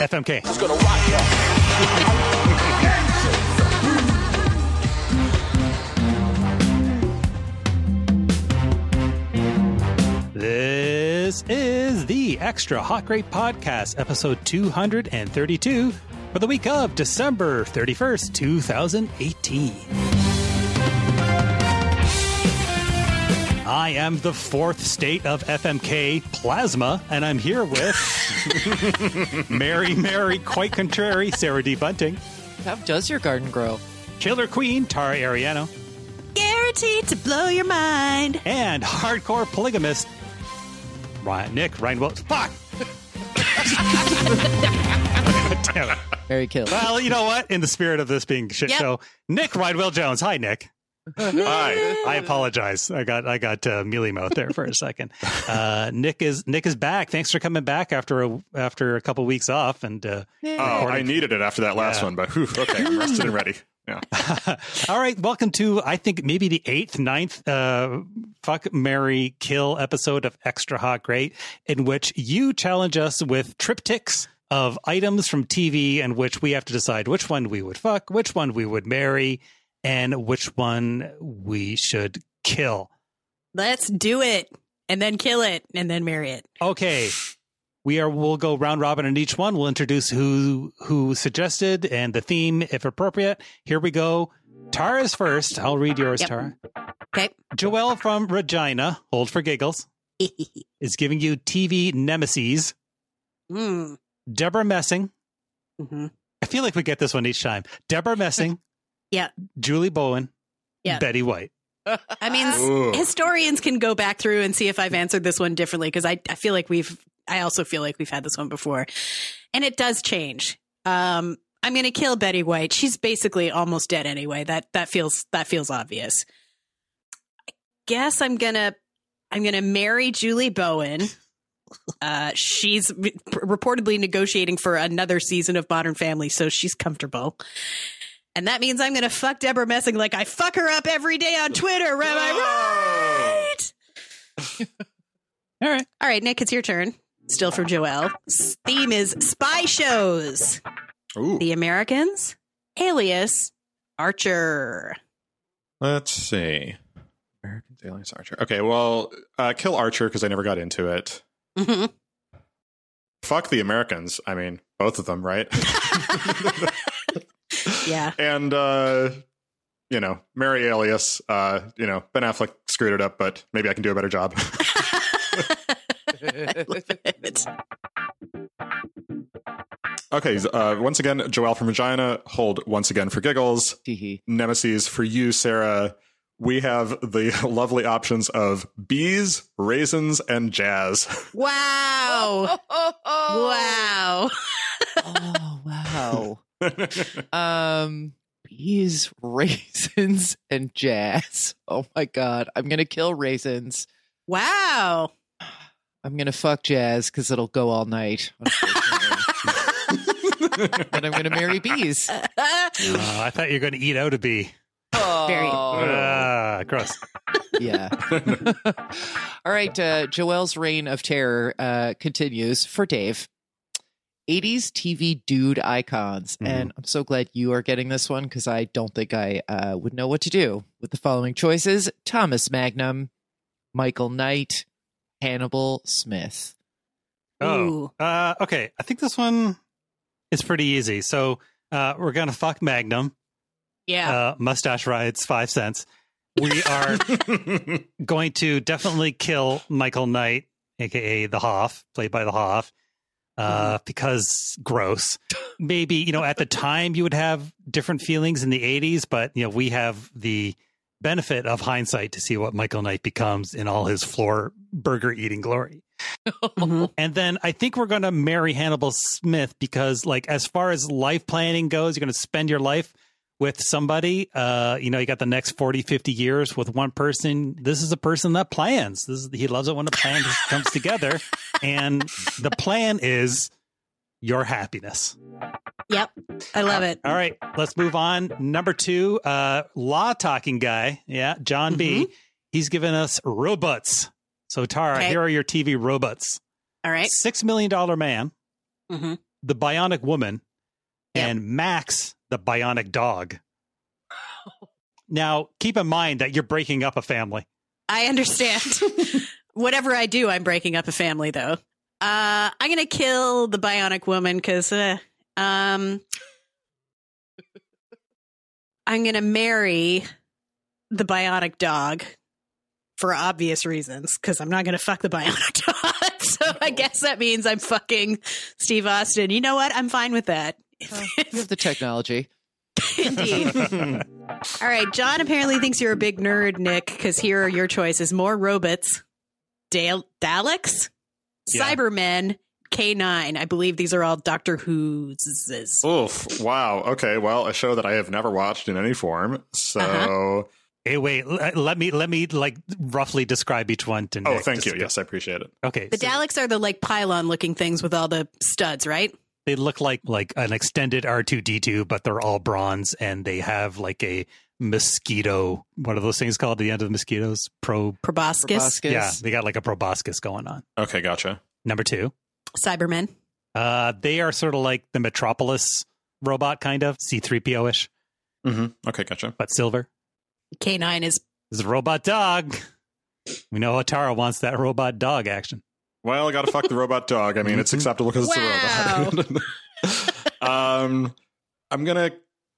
FMK. This is the Extra Hot Great Podcast, episode 232 for the week of December 31st, 2018. I am the fourth state of FMK Plasma, and I'm here with Mary, Mary, quite contrary, Sarah D. Bunting, How does your garden grow? Killer Queen, Tara Ariano, Guaranteed to blow your mind. and hardcore polygamist, Ryan, Nick Ryan Wilkes. Fuck! Damn it. Very kill. Well, you know what? In the spirit of this being a shit Yep. show, Nick Rydwell Jones. Hi, Nick. Hi. I apologize. I got I got uh, mealy mouth there for a second. Uh, Nick is Nick is back. Thanks for coming back after a after a couple weeks off. And uh, Oh, I needed it after that last Yeah. one, but whew, okay, I'm rested and ready. Yeah. all right, welcome to I think maybe the eighth, ninth, uh, fuck Mary kill episode of Extra Hot Great, in which you challenge us with triptychs of items from TV, in which we have to decide which one we would fuck, which one we would marry, and which one we should kill. Let's do it. And then kill it. And then marry it. Okay. We are we'll go round robin in each one. We'll introduce who who suggested and the theme if appropriate. Here we go. Tara's first. I'll read yours, Yep. Tara. Okay. Joelle from Regina, hold for giggles, is giving you TV nemesis. mm. Deborah Messing. hmm I feel like we get this one each time. Deborah Messing. Yeah. Julie Bowen. Yeah. Betty White. I mean, Ooh. historians can go back through and see if I've answered this one differently because I, I feel like we've, I also feel like we've had this one before. And it does change. Um, I'm going to kill Betty White. She's basically almost dead anyway. That, that feels, that feels obvious. I guess I'm going to, I'm going to marry Julie Bowen. Uh, she's re- reportedly negotiating for another season of Modern Family, so she's comfortable. And that means I'm going to fuck Deborah Messing like I fuck her up every day on Twitter. Am I right? All right. All right, Nick, it's your turn. Still from Joelle. Theme is spy shows. Ooh. The Americans, Alias, Archer. Let's see. Americans, alias Archer. Okay, well, uh, kill Archer because I never got into it. Mhm. Fuck the Americans. I mean, both of them, right? Yeah. and uh, you know, Mary Alias. Uh, you know, Ben Affleck screwed it up, but maybe I can do a better job. okay, uh, once again, Joelle from Regina. Hold once again for giggles. Nemesis for you, Sarah. We have the lovely options of bees, raisins, and jazz. wow. Wow. oh wow. Um, bees, raisins, and jazz. Oh my god, I'm gonna kill raisins. Wow. I'm gonna fuck jazz because it'll go all night. unfortunately. and I'm gonna marry bees. Uh, I thought you were going to eat out a bee. Very- Oh. Ah, gross. yeah. All right. Uh, Joelle's reign of terror uh, continues for Dave. 80s TV dude icons. Mhm. And I'm so glad you are getting this one because I don't think I uh, would know what to do with the following choices Thomas Magnum, Michael Knight, Hannibal Smith. Oh, uh, okay. I think this one is pretty easy. So uh, we're gonna fuck Magnum. Yeah. Uh, mustache rides five cents. We are going to definitely kill Michael Knight, aka the Hoff, played by the Hoff, uh, because gross. Maybe you know at the time you would have different feelings in the '80s, but you know we have the benefit of hindsight to see what Michael Knight becomes in all his floor burger eating glory. Mhm. And then I think we're going to marry Hannibal Smith because, like, as far as life planning goes, you're going to spend your life with somebody. Uh, you know, you got the next 40, 50 years with one person. This is a person that plans. This is, he loves it when a plan comes together. And the plan is your happiness. Yep. I love it. All right, let's move on. Number two, uh, law talking guy. Yeah, John B. He's given us robots. So Tara, Okay. here are your TV robots: All right. Six Million Dollar Man, hmm the Bionic Woman, Yep. and Max, the Bionic Dog. Now, keep in mind that you're breaking up a family. I understand. Whatever I do, I'm breaking up a family, though. Uh, I'm gonna kill the bionic woman because, uh, um, I'm gonna marry the bionic dog for obvious reasons because I'm not gonna fuck the bionic dog. so I guess that means I'm fucking Steve Austin. You know what? I'm fine with that. Well, you have the technology. Indeed. All right, John apparently thinks you're a big nerd, Nick, because here are your choices: more robots, Dale Daleks, Yeah. Cybermen, K9. I believe these are all Doctor Who's. Oof. Wow. Okay. Well, a show that I have never watched in any form. So, Uh-huh. Hey, wait. l- Let me let me like roughly describe each one to. oh, thank you. Yes, I appreciate it. Okay. The so Daleks are the like pylon-looking things with all the studs, right? They look like like an extended R two D two, but they're all bronze, and they have like a mosquito. What are those things called? at The end of the mosquitoes. Pro. Proboscis, Proboscis. Yeah, they got like a proboscis going on. Okay. Gotcha. Number two. Cybermen. Uh, they are sort of like the Metropolis robot, kind of C three PO ish, Mm-hmm. Okay. Gotcha. but silver. K9 is is a robot dog. We know Atara wants that robot dog action. Well, I got to fuck the robot dog. I mean, it's Mhm. acceptable because it's a robot. um, I'm gonna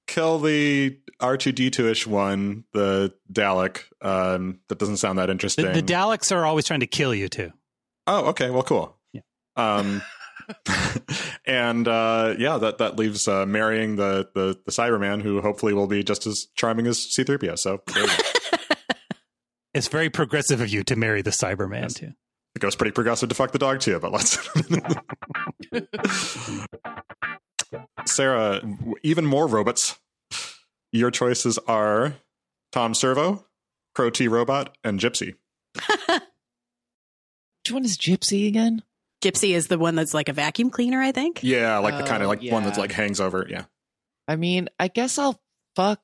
kill the R2D2 ish one, the Dalek. Um, that doesn't sound that The, interesting. the Daleks are always trying to kill you too. oh, okay. Well, cool. Yeah. Um, and uh, yeah, that that leaves uh, marrying the, the the Cyberman, who hopefully will be just as charming as C3PO. So there you go. It's very progressive of you to marry the Cyberman Yes. too. It goes pretty progressive to fuck the dog too. But let's. Sarah, even more robots. Your choices are Tom Servo, Crow T Robot, and Gypsy. Which one is Gypsy again? Gypsy is the one that's like a vacuum cleaner, I think. Yeah, like the kind Oh, of like one that's like hangs over. Yeah. I mean, I guess I'll fuck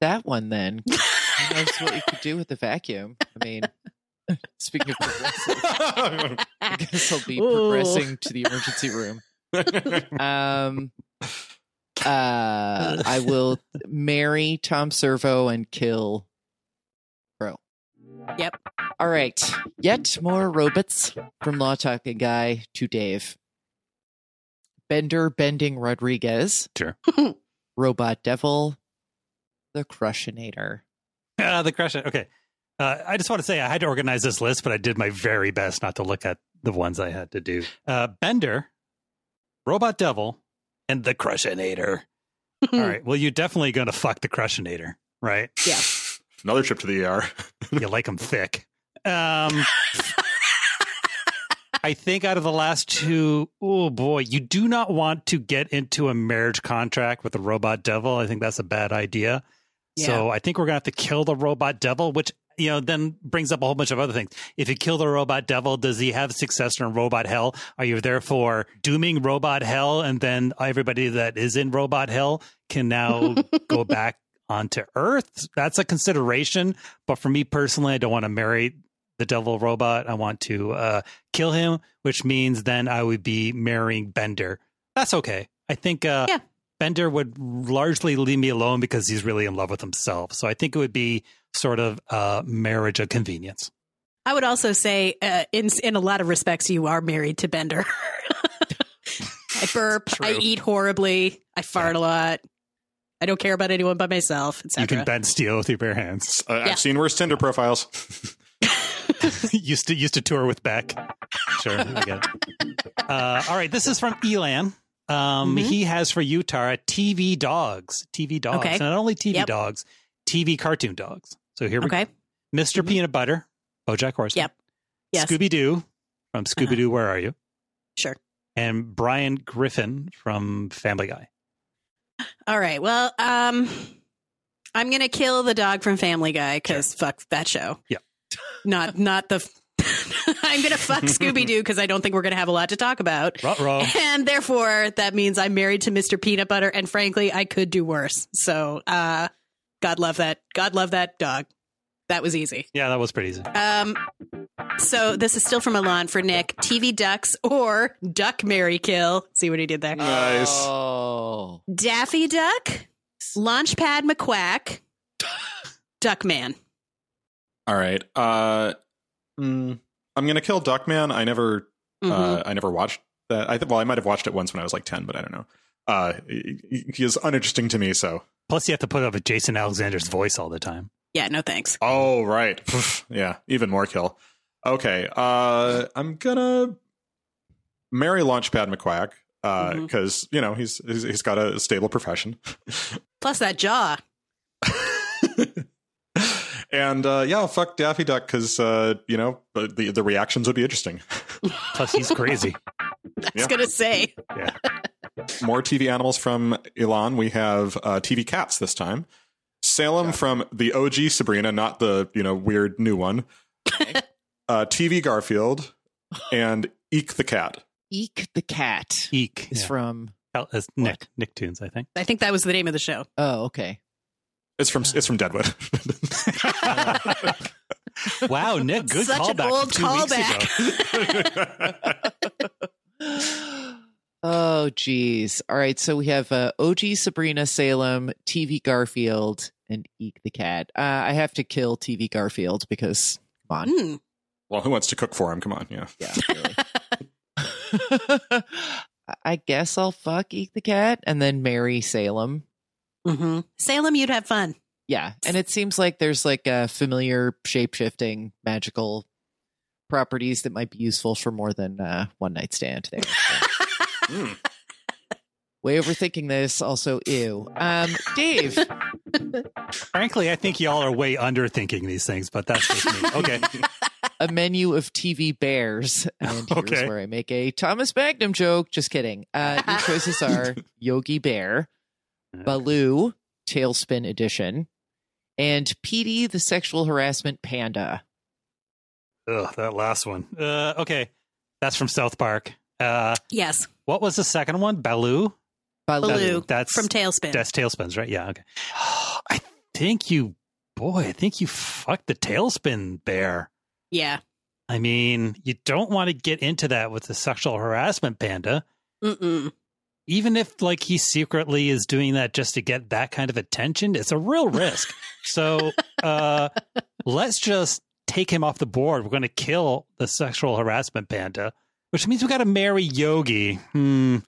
that one then. Who knows what you could do with the vacuum? I mean, speaking of progressive, I guess I'll be Ooh. progressing to the emergency room. Um, uh, I will marry Tom Servo and kill Crow. Yep. All right. Yet more robots from Law Talking Guy to Dave. Bender Bending Rodriguez. Sure. Robot Devil. The Crushinator. Uh, the crush. Okay. Uh, I just want to say I had to organize this list, but I did my very best not to look at the ones I had to do. Uh, Bender, Robot Devil, and the Crushinator. All right. Well, you're definitely going to fuck the Crushinator, right? Yeah. Another trip to the ER. You like them thick. Um, I think out of the last two, oh boy, you do not want to get into a marriage contract with the Robot Devil. I think that's a bad idea. So I think we're gonna have to kill the robot devil, which you know then brings up a whole bunch of other things. If you kill the robot devil, does he have successor in robot hell? Are you therefore dooming robot hell, and then everybody that is in robot hell can now go back onto Earth? That's a consideration. But for me personally, I don't want to marry the devil robot. I want to uh, kill him, which means then I would be marrying Bender. That's okay. I think uh, Yeah. Bender would largely leave me alone because he's really in love with himself. So I think it would be sort of a marriage of convenience. I would also say, uh, in in a lot of respects, you are married to Bender. I burp. I eat horribly. I fart a lot. I don't care about anyone but myself, You can bend steel with your bare hands. Uh, Yeah. I've seen worse Tinder profiles. used to used to tour with Beck. Sure, I get it. Uh, all right, this is from Elan. Um, Mhm. He has for you, Tara, TV dogs. TV dogs. Okay. Not only TV Yep. dogs, TV cartoon dogs. So here we Okay. go. mister Mhm. Peanut Butter, Bojack Horseman. Yep. Yes. Uh-huh. Scooby Doo from Scooby Doo, Where Are You? Sure. And Brian Griffin from Family Guy. All right. Well, um, I'm gonna kill the dog from Family Guy because fuck that show. Yeah. Not not the. I'm gonna fuck Scooby Doo because I don't think we're gonna have a lot to talk about. Ruh-roh. And therefore, that means I'm married to Mr. Peanut Butter, and frankly, I could do worse. So, uh, God love that. God love that dog. That was easy. Yeah, that was pretty easy. Um, So this is still from Alon for Nick. TV ducks or duck Mary kill. See what he did there. Nice. Oh. Daffy Duck, Launchpad McQuack, Duckman. All right. Uh, mm, I'm gonna kill Duckman. I never, Mhm. uh, I never watched that. I th- well, I might have watched it once when I was like ten, but I don't know. Uh, he, he is uninteresting to me. So, Plus, you have to put up with Jason Alexander's voice all the time. yeah, no thanks. oh right, yeah, even more kill. Okay. Uh, I'm gonna marry Launchpad McQuack because you know he's, he's he's got a stable profession. Plus that jaw. And uh, yeah, fuck Daffy Duck because uh, you know the the reactions would be interesting. Plus, he's crazy. I was Yeah. gonna say. Yeah. More TV animals from Elon. We have uh, TV cats this time. Salem from the OG Sabrina, not the you know weird new one. uh, TV Garfield and Eek the cat. Eek the cat Eek. is Yeah. from. Hell, Nick. Nicktoons, I think. I think that was the name of the show. Oh, okay. It's from it's from Deadwood. Wow, Nick, good Such an callback. old from two weeks ago. oh, geez. All right. So we have uh, OG Sabrina Salem, TV Garfield, and Eek the cat. Uh, I have to kill TV Garfield because, come on. Hmm. well, who wants to cook for him? Come on, yeah. Yeah, really. I guess I'll fuck Eek the cat and then marry Salem. Mhm. Salem, you'd have fun. Yeah, and it seems like there's like a familiar shape shifting magical properties that might be useful for more than uh, one night stand. There, Mm. way overthinking this. Also, ew. Um, Dave, Frankly, I think y'all are way underthinking these things, but that's just me. Okay. a menu of TV bears, and here's Okay. where I make a Thomas Magnum joke. Just kidding. Uh, your choices are Yogi Bear, Baloo, TaleSpin Edition, and Petey the Sexual Harassment Panda. Ugh, that last one. Uh, okay. That's from South Park. Uh, Yes, what was the second one? Baloo? Baloo That's from TaleSpin. That's TaleSpins, right? Yeah. Okay. I think you, boy, I think you fucked the TaleSpin bear. yeah. I mean, you don't want to get into that with the sexual harassment panda, Mm-mm. Even if like he secretly is doing that just to get that kind of attention. It's a real risk. so uh, let's just take him off the board. We're going to kill the sexual harassment panda, which means we got to marry Yogi. Hmm.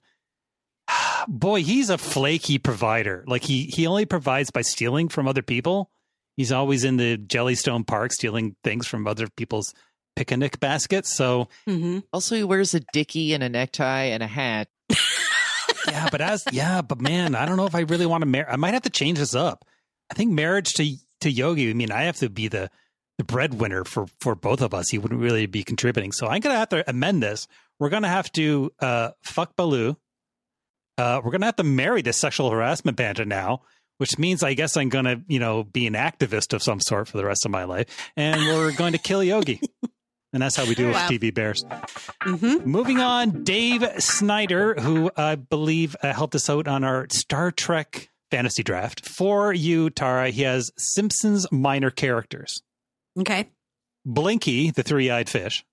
Boy, he's a flaky provider. Like he he only provides by stealing from other people. He's always in the Jellystone Park stealing things from other people's picnic baskets. So hmm Also, he wears a dicky and a necktie and a hat. yeah, but as yeah, but man, I don't know if I really want to marry. I might have to change this up. I think marriage to to Yogi. I mean, I have to be the the breadwinner for for both of us. He wouldn't really be contributing. So I'm gonna have to amend this. We're gonna have to uh, fuck Baloo. Uh, we're gonna have to marry this sexual harassment panda now, which means I guess I'm gonna you know be an activist of some sort for the rest of my life, and we're going to kill Yogi. And that's how we do it with Wow. TV bears. hmm Moving on, Dave Snyder, who I believe uh, helped us out on our Star Trek fantasy draft. For you, Tara, he has Simpsons minor characters Okay. Blinky, the three eyed fish.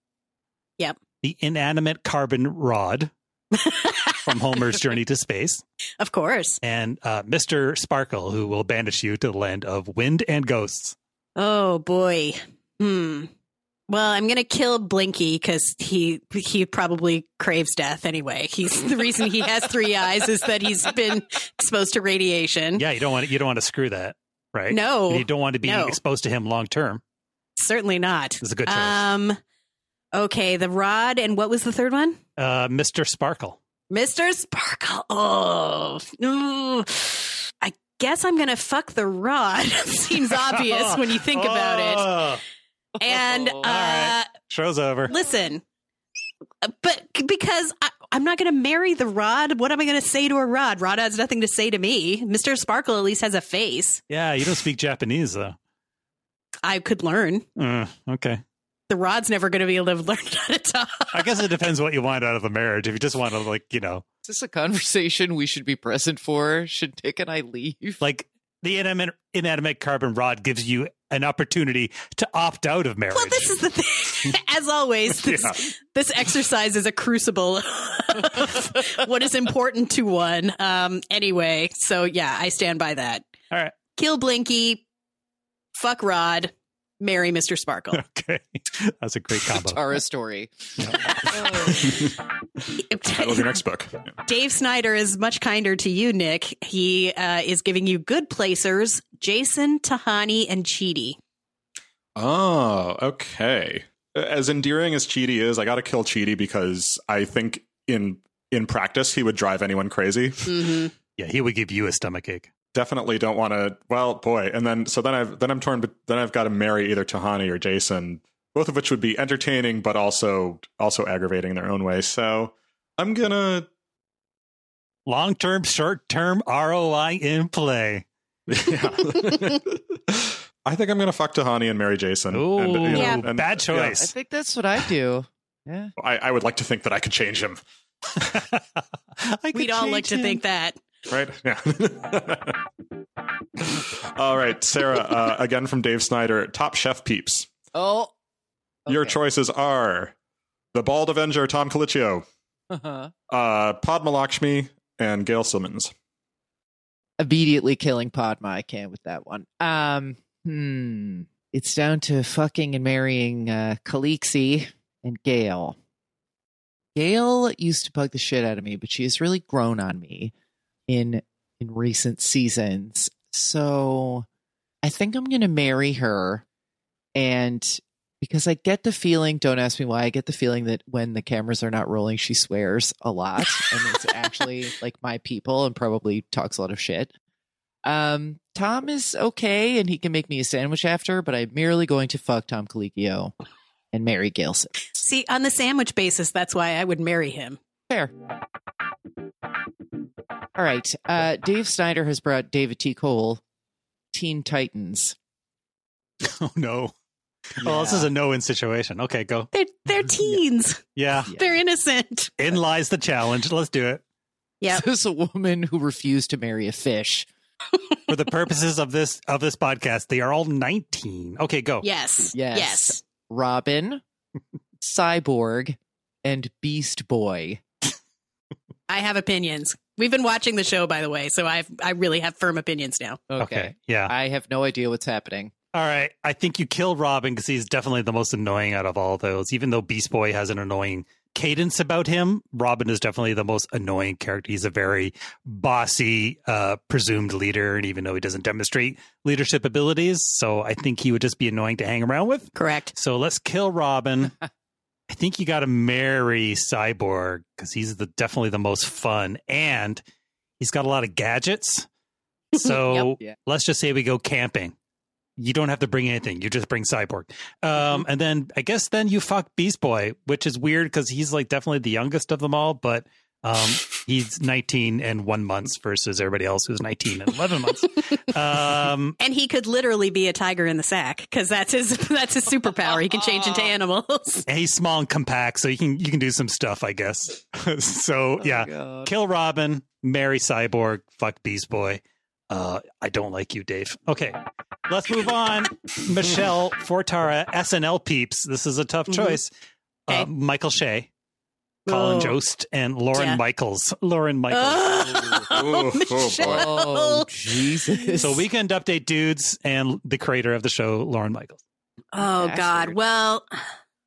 Yep. The inanimate carbon rod from Homer's Journey to Space. Of course. And uh, Mr. Sparkle, who will banish you to the land of wind and ghosts. Oh boy. Hmm. Well, I'm gonna kill Blinky because he he probably craves death anyway. He's the reason he has three eyes is that he's been exposed to radiation. Yeah, you don't want to, you don't want to screw that, right? No, And you don't want to be no. exposed to him long term. certainly not. It's a good choice. Um. Okay, the rod and what was the third one? Uh, Mr. Sparkle. Mr. Sparkle. Oh, Ooh. I guess I'm gonna fuck the rod. Seems obvious when you think about it. And uh, right. Show's over. listen, but because I, I'm not going to marry the rod, what am I going to say to a rod? Rod has nothing to say to me. Mr. Sparkle at least has a face. Yeah, you don't speak Japanese though. I could learn. Uh, okay. The rod's never going to be able to learn how to talk. I guess it depends what you want out of a marriage. If you just want to, like, you know, Is this a conversation we should be present for? Should Dick and I leave? like the inanimate, inanimate carbon rod gives you an opportunity to opt out of marriage. Well, this is the thing. As always, this, Yeah. this exercise is a crucible what is important to one. Um, anyway, so yeah, I stand by that. All right. Kill Blinky, fuck Rod, marry Mr. Sparkle. Okay. That's a great combo. Tara story. That'll your next book. Dave Snyder is much kinder to you, Nick. He uh, is giving you good placers Jason, Tahani, and Chidi. Oh, okay. As endearing as Chidi is, I got to kill Chidi because I think in in practice he would drive anyone crazy. Mm-hmm. Yeah, he would give you a stomach ache. Definitely don't want to. Well, boy, and then so then I've then I'm torn. But then I've got to marry either Tahani or Jason, both of which would be entertaining, but also also aggravating in their own way. So I'm gonna. Long term, short term ROI in play. Yeah. I think I'm gonna fuck Tahani and marry Jason. Ooh, and, you know, Yeah. and- bad I think that's what I do. Yeah. I, I would like to think that I could change him. I could We'd all like change to think that. Right? Yeah. All right, Sarah. Uh, again from Dave Snyder. Top Chef peeps. Oh. Your choices are the Bald Avenger, Tom Colicchio, Uh-huh. uh, Padma Lakshmi, and Gail Simmons. Immediately killing Padma. I can with that one. Um. Hmm. It's down to fucking and marrying uh, Colicchio and Gail. Gail used to bug the shit out of me, but she has really grown on me in in recent seasons. So I think I'm going to marry her. And because I get the feeling, don't ask me why, I get the feeling that when the cameras are not rolling, she swears a lot and it's actually like my people and probably talks a lot of shit. Um, Tom is okay and he can make me a sandwich after, but I'm merely going to fuck Tom Colicchio and marry Gail See, on the sandwich basis, that's why I would marry him. Fair. All right. Uh, Dave Snyder has brought David T. Cole, Teen Titans. Oh no. Well, this is a no-win situation. Okay, go. They're they're teens. Yeah, Yeah. They're innocent. in lies the challenge. Let's do it. Yep. This is a woman who refused to marry a fish. For the purposes of this of this podcast, they are all 19. Okay, go. Yes. Yes. Yes. Robin, Cyborg, and Beast Boy. I have opinions. We've been watching the show, by the way, so I've I really have firm opinions now. Okay. Yeah. I have no idea what's happening. All right. I think you kill Robin because he's definitely the most annoying out of all those. Even though Beast Boy has an annoying cadence about him, Robin is definitely the most annoying character. He's a very bossy, uh, presumed leader, and even though he doesn't demonstrate leadership abilities, so I think he would just be annoying to hang around with. Correct. So let's kill Robin. I think you got to marry Cyborg because he's the definitely the most fun, and he's got a lot of gadgets. So Yep. Let's just say we go camping. You don't have to bring anything; you just bring Cyborg. Um, And then I guess then you fuck Beast Boy, which is weird because he's like definitely the youngest of them all, but um, he's 19 and one months versus everybody else who's 19 and 11 months. Um, And he could literally be a tiger in the sack because that's his that's his superpower. He can change into animals. and he's small and compact, so you can you can do some stuff, I guess. so yeah, God. kill Robin, marry Cyborg, fuck Beast Boy. Uh, I don't like you, Dave. Okay, let's move on. Michelle Fortara, SNL peeps. This is a tough Mhm. choice. Uh, Michael Che, Colin. Jost, and Lorne Yeah. Michaels. Lorne Michaels. Oh, Oh, oh, Michelle. Oh, Jesus. So weekend update dudes and the creator of the show, Lorne Michaels. Oh God. Well,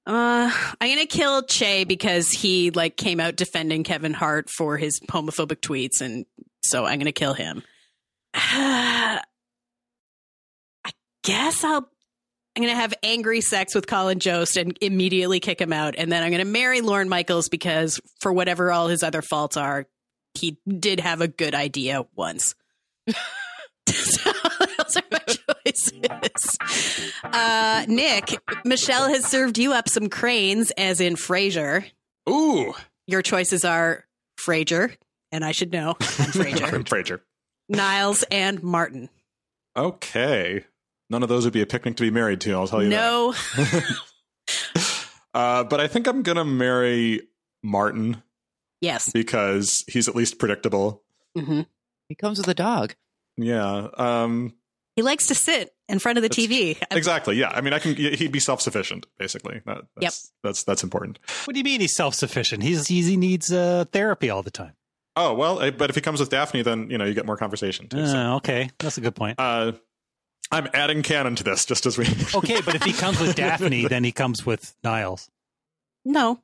uh, I'm gonna kill Che because he like came out defending Kevin Hart for his homophobic tweets, and so I'm gonna kill him. I guess I'll. I'm gonna have angry sex with Colin Jost and immediately kick him out, and then I'm gonna marry Lorne Michaels because for whatever all his other faults are, he did have a good idea once. so those are my choices. Uh, Nick, Michelle has served you up some cranes, as in Frasier. Ooh, Your choices are Frasier, and I should know I'm Frasier, Frasier. Niles, and Martin. Okay, none of those would be a picnic to be married to. I'll tell you No, that. Uh, but I think I'm gonna marry Martin yes, because he's at least predictable. hmm he comes with a dog. Yeah. Um. he likes to sit in front of the TV. Exactly. Yeah. I mean, I can. He'd be self sufficient, basically. That, that's, That's that's important. What do you mean he's self sufficient? He's, he's he needs uh, therapy all the time. Oh well, eh, but if he comes with Daphne, then you know you get more conversation too. so. Uh, okay, that's a good point. Uh, I'm adding canon to this just as we. Okay, but if he comes with Daphne, then he comes with Niles. No,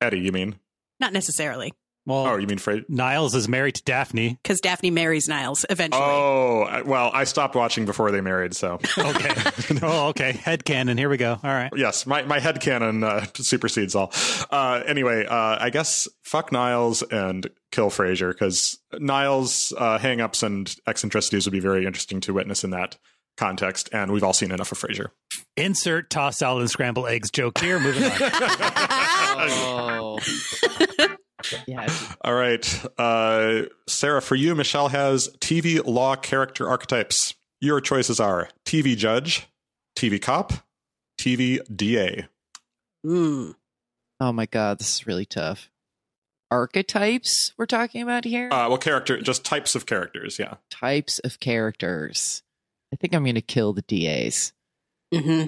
Eddie, you mean? not necessarily. Well, Oh, you mean Fred? Niles is married to Daphne. Because Daphne marries Niles eventually. Oh, well, I stopped watching before they married, so Okay. oh, okay. Head canon. Here we go. All right. yes, my my headcanon uh, supersedes all. Uh, anyway, uh, I guess fuck Niles and kill Frasier because Niles' uh, hangups and eccentricities would be very interesting to witness in that context, and we've all seen enough of Frasier. Insert toss salad and scramble eggs joke here. Moving on. Oh. yeah. All right, uh, Sarah, for you, Michelle has TV law character archetypes. Your choices are TV judge, TV cop, TV DA. Mm. Oh my god, this is really tough. Archetypes we're talking about here? Uh, well, character, just types of characters. Yeah. Types of characters. I think I'm going to kill the DAs. hmm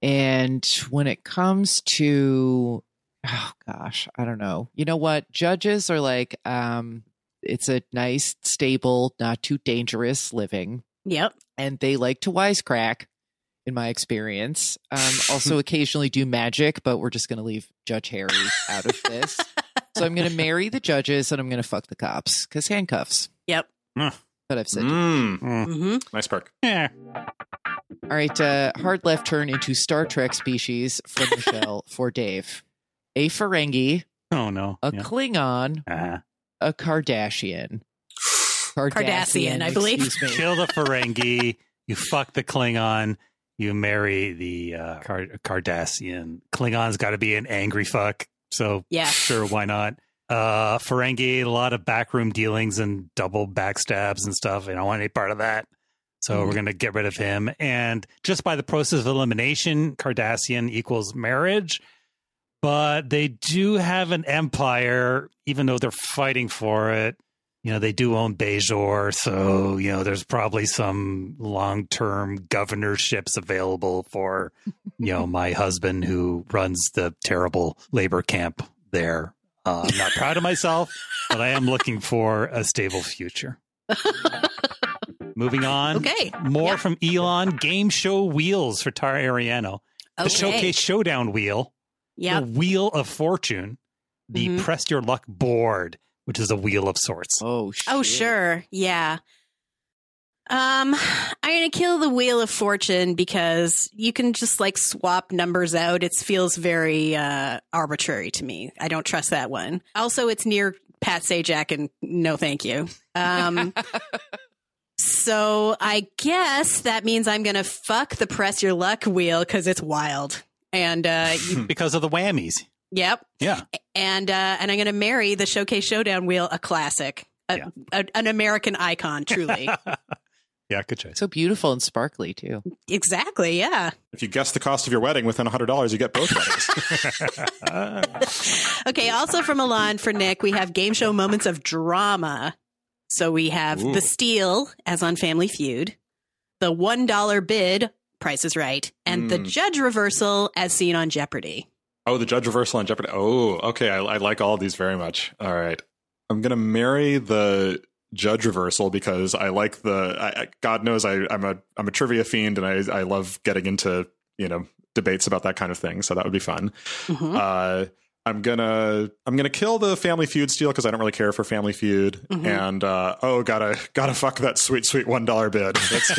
And when it comes to oh gosh, I don't know. You know what? Judges are like um it's a nice, stable, not too dangerous living Yep. and they like to wisecrack in my experience. Um also occasionally do magic, but we're just going to leave Judge Harry out of this. so I'm going to marry the judges and I'm going to fuck the cops cuz handcuffs. Yep. But I've said Mm, Mm. hmm nice perk. Yeah. All right, uh, hard left turn into Star Trek species from Michelle for Dave. A Ferengi, Oh no. a Yeah. Klingon, Uh-huh. a Kardashian. Cardassian, I believe. Me. Kill the Ferengi. you fuck the Klingon. You marry the uh, Card- Cardassian. Klingon's got to be an angry fuck. So Yeah. sure, why not? Uh, Ferengi, a lot of backroom dealings and double backstabs and stuff. I don't want any part of that. So Mhm. we're going to get rid of him. And just by the process of elimination, Cardassian equals marriage. But they do have an empire, even though they're fighting for it. You know, they do own Bajor. So, you know, there's probably some long term governorships available for, you know, my husband who runs the terrible labor camp there. Uh, I'm not proud of myself, but I am looking for a stable future. Moving on. Okay. More Yep. from Elon game show wheels for Tara Ariano. Okay. The showcase showdown wheel, Yep. the wheel of fortune, the Mhm. press your luck board, which is a wheel of sorts. Oh, shit. Oh, sure. Yeah. Um, I'm gonna kill the Wheel of Fortune because you can just like swap numbers out. It feels very uh arbitrary to me. I don't trust that one. Also, it's near Pat Sajak, and no, thank you. Um, so I guess that means I'm gonna fuck the press your luck wheel because it's wild. And uh, you, Because of the whammies. yep. Yeah. and uh, and I'm going to marry the Showcase Showdown wheel, a classic, a, Yeah. a- an American icon, truly. yeah, good choice. So beautiful and sparkly, too. exactly, yeah. If you guess the cost of your wedding within $100, you get both weddings. Okay, also from Milan for Nick, we have game show moments of drama. So we have Ooh. the steal, as on Family Feud, the one dollar bid, Price is Right, and the Mm. judge reversal, as seen on Jeopardy. oh, the judge reversal on Jeopardy. Oh, okay. I, I like all of these very much. All right. I'm going to marry the judge reversal because I like the, I, God knows I, I'm a, I'm a trivia fiend and I, I love getting into, you know, debates about that kind of thing. So that would be fun. Mhm. Uh, I'm gonna I'm gonna kill the Family Feud steal because I don't really care for Family Feud, Mhm. and uh, oh, gotta gotta fuck that sweet sweet one dollar bid. That's,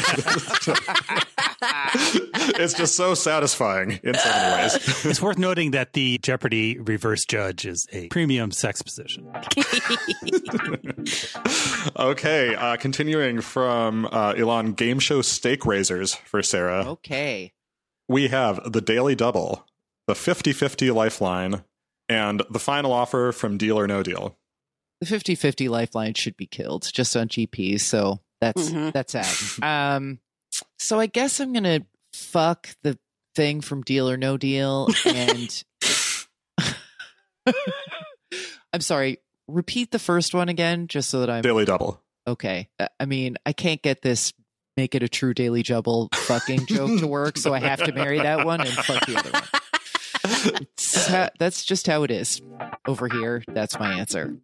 it's just so satisfying in so many ways. It's worth noting that the Jeopardy reverse judge is a premium sex position. okay, uh, continuing from uh, Elon game show stake raisers for Sarah. Okay. We have the Daily Double, the 50-50 Lifeline, and the final offer from Deal or No Deal. The 50 50 lifeline should be killed just on GPs. So that's Mhm. that's out. um, so I guess I'm going to fuck the thing from Deal or No Deal. And I'm sorry, repeat the first one again, just so that I'm Daily Double. okay. I mean, I can't get this make it a true daily jubble fucking joke to work, so I have to marry that one and fuck the other one. Ha- that's just how it is over here. That's my answer.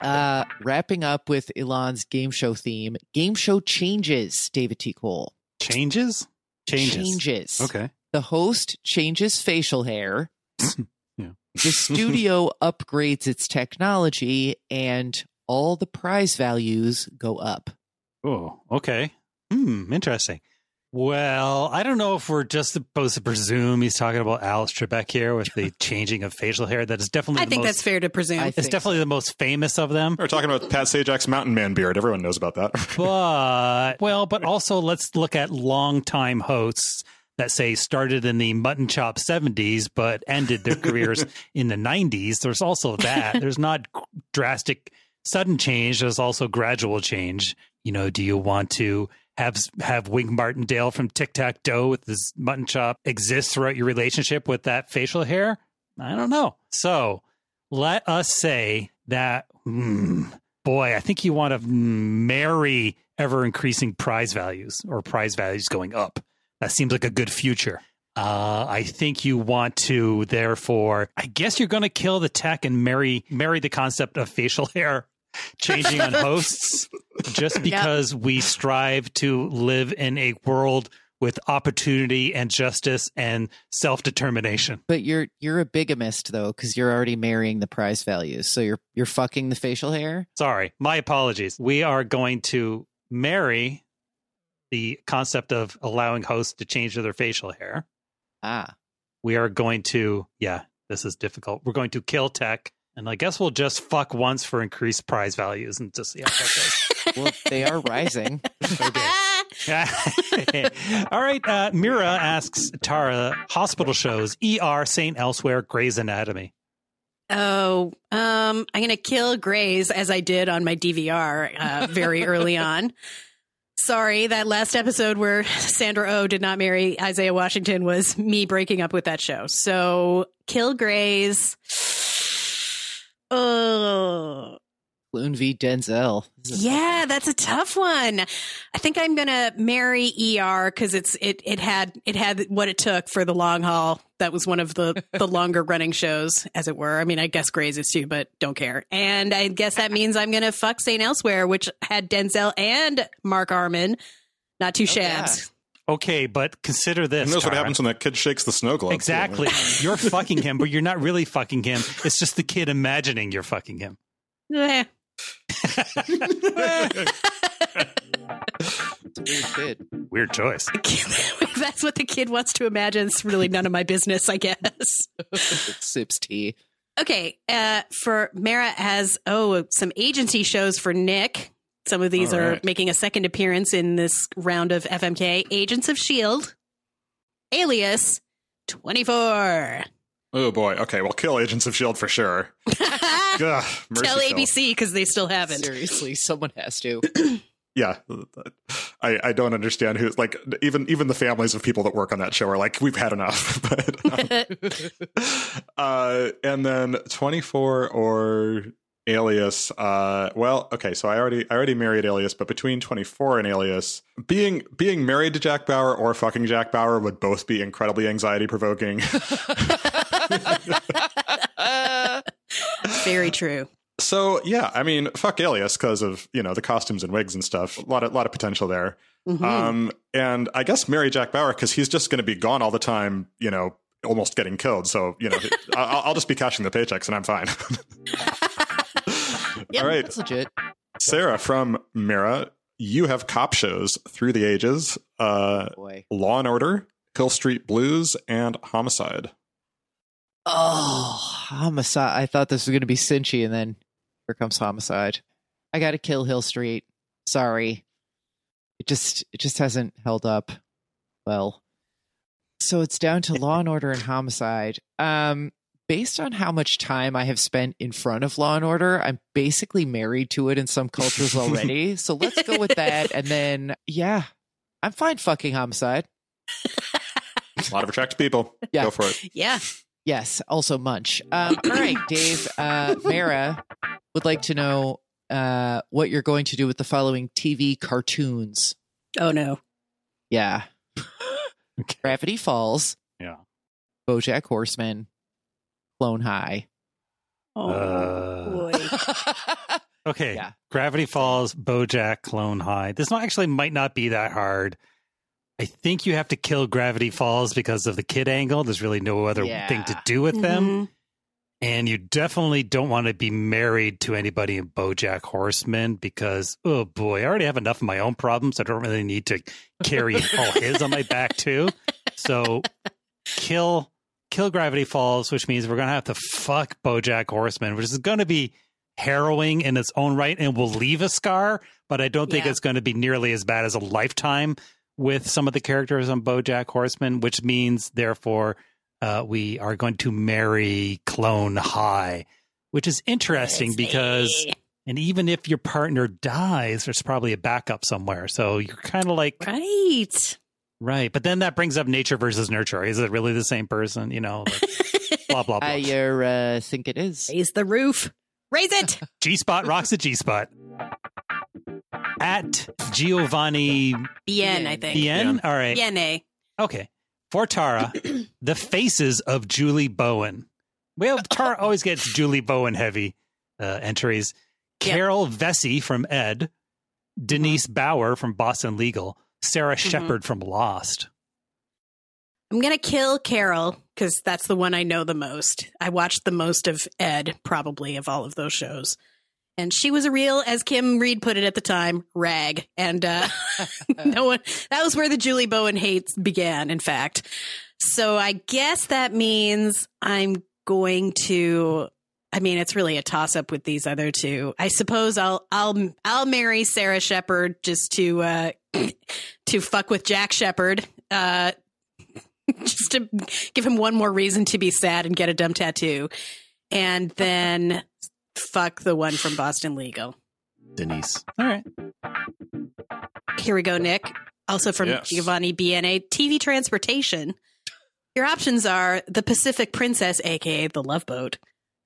Uh, wrapping up with Elon's game show theme. Game show changes. David T. Cole Changes? Changes. changes. Okay. The host changes facial hair. Yeah. The studio upgrades its technology, and all the prize values go up. Oh, okay. Hmm, interesting. Well, I don't know if we're just supposed to presume he's talking about Alex Trebek here with the changing of facial hair. That is definitely I the think most, that's fair to presume. I it's think definitely the most famous of them. We're talking about Pat Sajak's Mountain Man beard. Everyone knows about that. But well, but also let's look at longtime hosts that say started in the mutton chop 70s but ended their careers in the 90s. There's also that. There's not drastic sudden change, there's also gradual change. You know, do you want to have have Wink Martindale from Tic Tac Dough with his mutton chop exist throughout your relationship with that facial hair? I don't know. So let us say that, hmm, boy, I think you want to marry ever increasing prize values or prize values going up. That seems like a good future. Uh, I think you want to, therefore, I guess you're going to kill the tech and marry marry the concept of facial hair changing on hosts, just because we strive to live in a world with opportunity and justice and self determination. But you're you're a bigamist though, because you're already marrying the prize values. So you're you're fucking the facial hair. Sorry, my apologies. We are going to marry the concept of allowing hosts to change their facial hair. Ah, We are going to, yeah, this is difficult. We're going to kill tech, and I guess we'll just fuck once for increased prize values and just see how that well, they are rising. goes. All right. Uh, Mira asks Tara, hospital shows, ER, St. Elsewhere, Grey's Anatomy. Oh, um, I'm gonna kill Grays as I did on my DVR uh, very early on. Sorry, that last episode where Sandra O oh did not marry Isaiah Washington was me breaking up with that show. So kill Grays. Oh, Loon v Denzel. Yeah, that's a tough one. I think I'm gonna marry ER because it's it it had it had what it took for the long haul. That was one of the the longer running shows, as it were. I mean, I guess Grey's is too, but don't care. And I guess that means I'm gonna fuck Saint Elsewhere, which had Denzel and Mark Harmon, not two shabs. Okay, but consider this. Who knows what happens when that kid shakes the snow globe? too. Exactly. you're fucking him, but you're not really fucking him. It's just the kid imagining you're fucking him. It's a weird kid. Weird choice. That's what the kid wants to imagine. It's really none of my business, I guess. Sips tea. Okay, uh, for Mara has oh some agency shows for Nick. Some of these All are right. making a second appearance in this round of FMK. Agents of Shield, Alias, twenty four. Oh boy. Okay. Well, kill Agents of Shield for sure. Ugh, mercy Tell kill. ABC because they still haven't. Seriously, someone has to. Yeah, I, I don't understand who's like even even the families of people that work on that show are like we've had enough. but um, uh, and then twenty four or Alias. Uh, well, okay, so I already I already married Alias, but between twenty four and Alias, being being married to Jack Bauer or fucking Jack Bauer would both be incredibly anxiety provoking. Very true. So yeah, I mean, fuck Alias because of you know the costumes and wigs and stuff. A lot of lot of potential there. Mhm. Um, and I guess marry Jack Bauer because he's just going to be gone all the time. You know, almost getting killed. So you know, I'll, I'll just be cashing the paychecks and I'm fine. Yep. all right, That's legit. Sarah from Mira, you have cop shows through the ages, uh, Boy. Law and Order, Hill Street Blues, and Homicide. Oh, homicide. I thought this was going to be Cinchy, and then here comes homicide. I got to kill Hill Street. Sorry. It just it just hasn't held up well. So it's down to Law and Order and Homicide. Um based on how much time I have spent in front of Law and Order, I'm basically married to it in some cultures already. so let's go with that and then yeah, I'm fine fucking Homicide. A lot of attractive people. Yeah. Go for it. Yeah. Yes, also Munch. Um, all right, Dave. Uh, Mara would like to know uh, what you're going to do with the following TV cartoons. Oh no. Yeah. Gravity Falls, Yeah. BoJack Horseman, Clone High. Oh Uh. boy. Okay. Yeah. Gravity Falls, Bojack, Clone High. This one actually might not be that hard. I think you have to kill Gravity Falls because of the kid angle. There's really no other Yeah. thing to do with them. Mhm. And you definitely don't want to be married to anybody in Bojack Horseman because, oh boy, I already have enough of my own problems. I don't really need to carry all his on my back too. So kill kill Gravity Falls, which means we're gonna have to fuck Bojack Horseman, which is gonna be harrowing in its own right and will leave a scar, but I don't think Yeah. it's gonna be nearly as bad as a lifetime with some of the characters on Bojack Horseman, which means therefore uh, we are going to marry Clone High, which is interesting because, and even if your partner dies, there's probably a backup somewhere. So you're kind of like, right. Right. But then that brings up nature versus nurture. Is it really the same person? You know, like, blah, blah, blah. I uh, think it is. Raise the roof. Raise it. G Spot rocks a G Spot. At Giovanni Bien, I think. Bien. All right. Bien. Okay. For Tara, the faces of Julie Bowen. Well, Tara always gets Julie Bowen heavy uh, entries. Yep. Carol Vessey from Ed, Denise Bauer from Boston Legal, Sarah Mhm. Shephard from Lost. I'm gonna kill Carol because that's the one I know the most. I watched the most of Ed, probably of all of those shows, and she was a real, as Kim Reed put it at the time, rag. And uh, no one. That was where the Julie Bowen hates began. In fact, so I guess that means I'm going to. I mean, it's really a toss up with these other two. I suppose I'll I'll I'll marry Sarah Shephard just to uh, to fuck with Jack Shephard. Uh, just to give him one more reason to be sad and get a dumb tattoo. And then fuck the one from Boston Legal. Denise. All right. Here we go, Nick. Also from Yes. Giovanni BNA TV Transportation. Your options are the Pacific Princess, aka the Love Boat,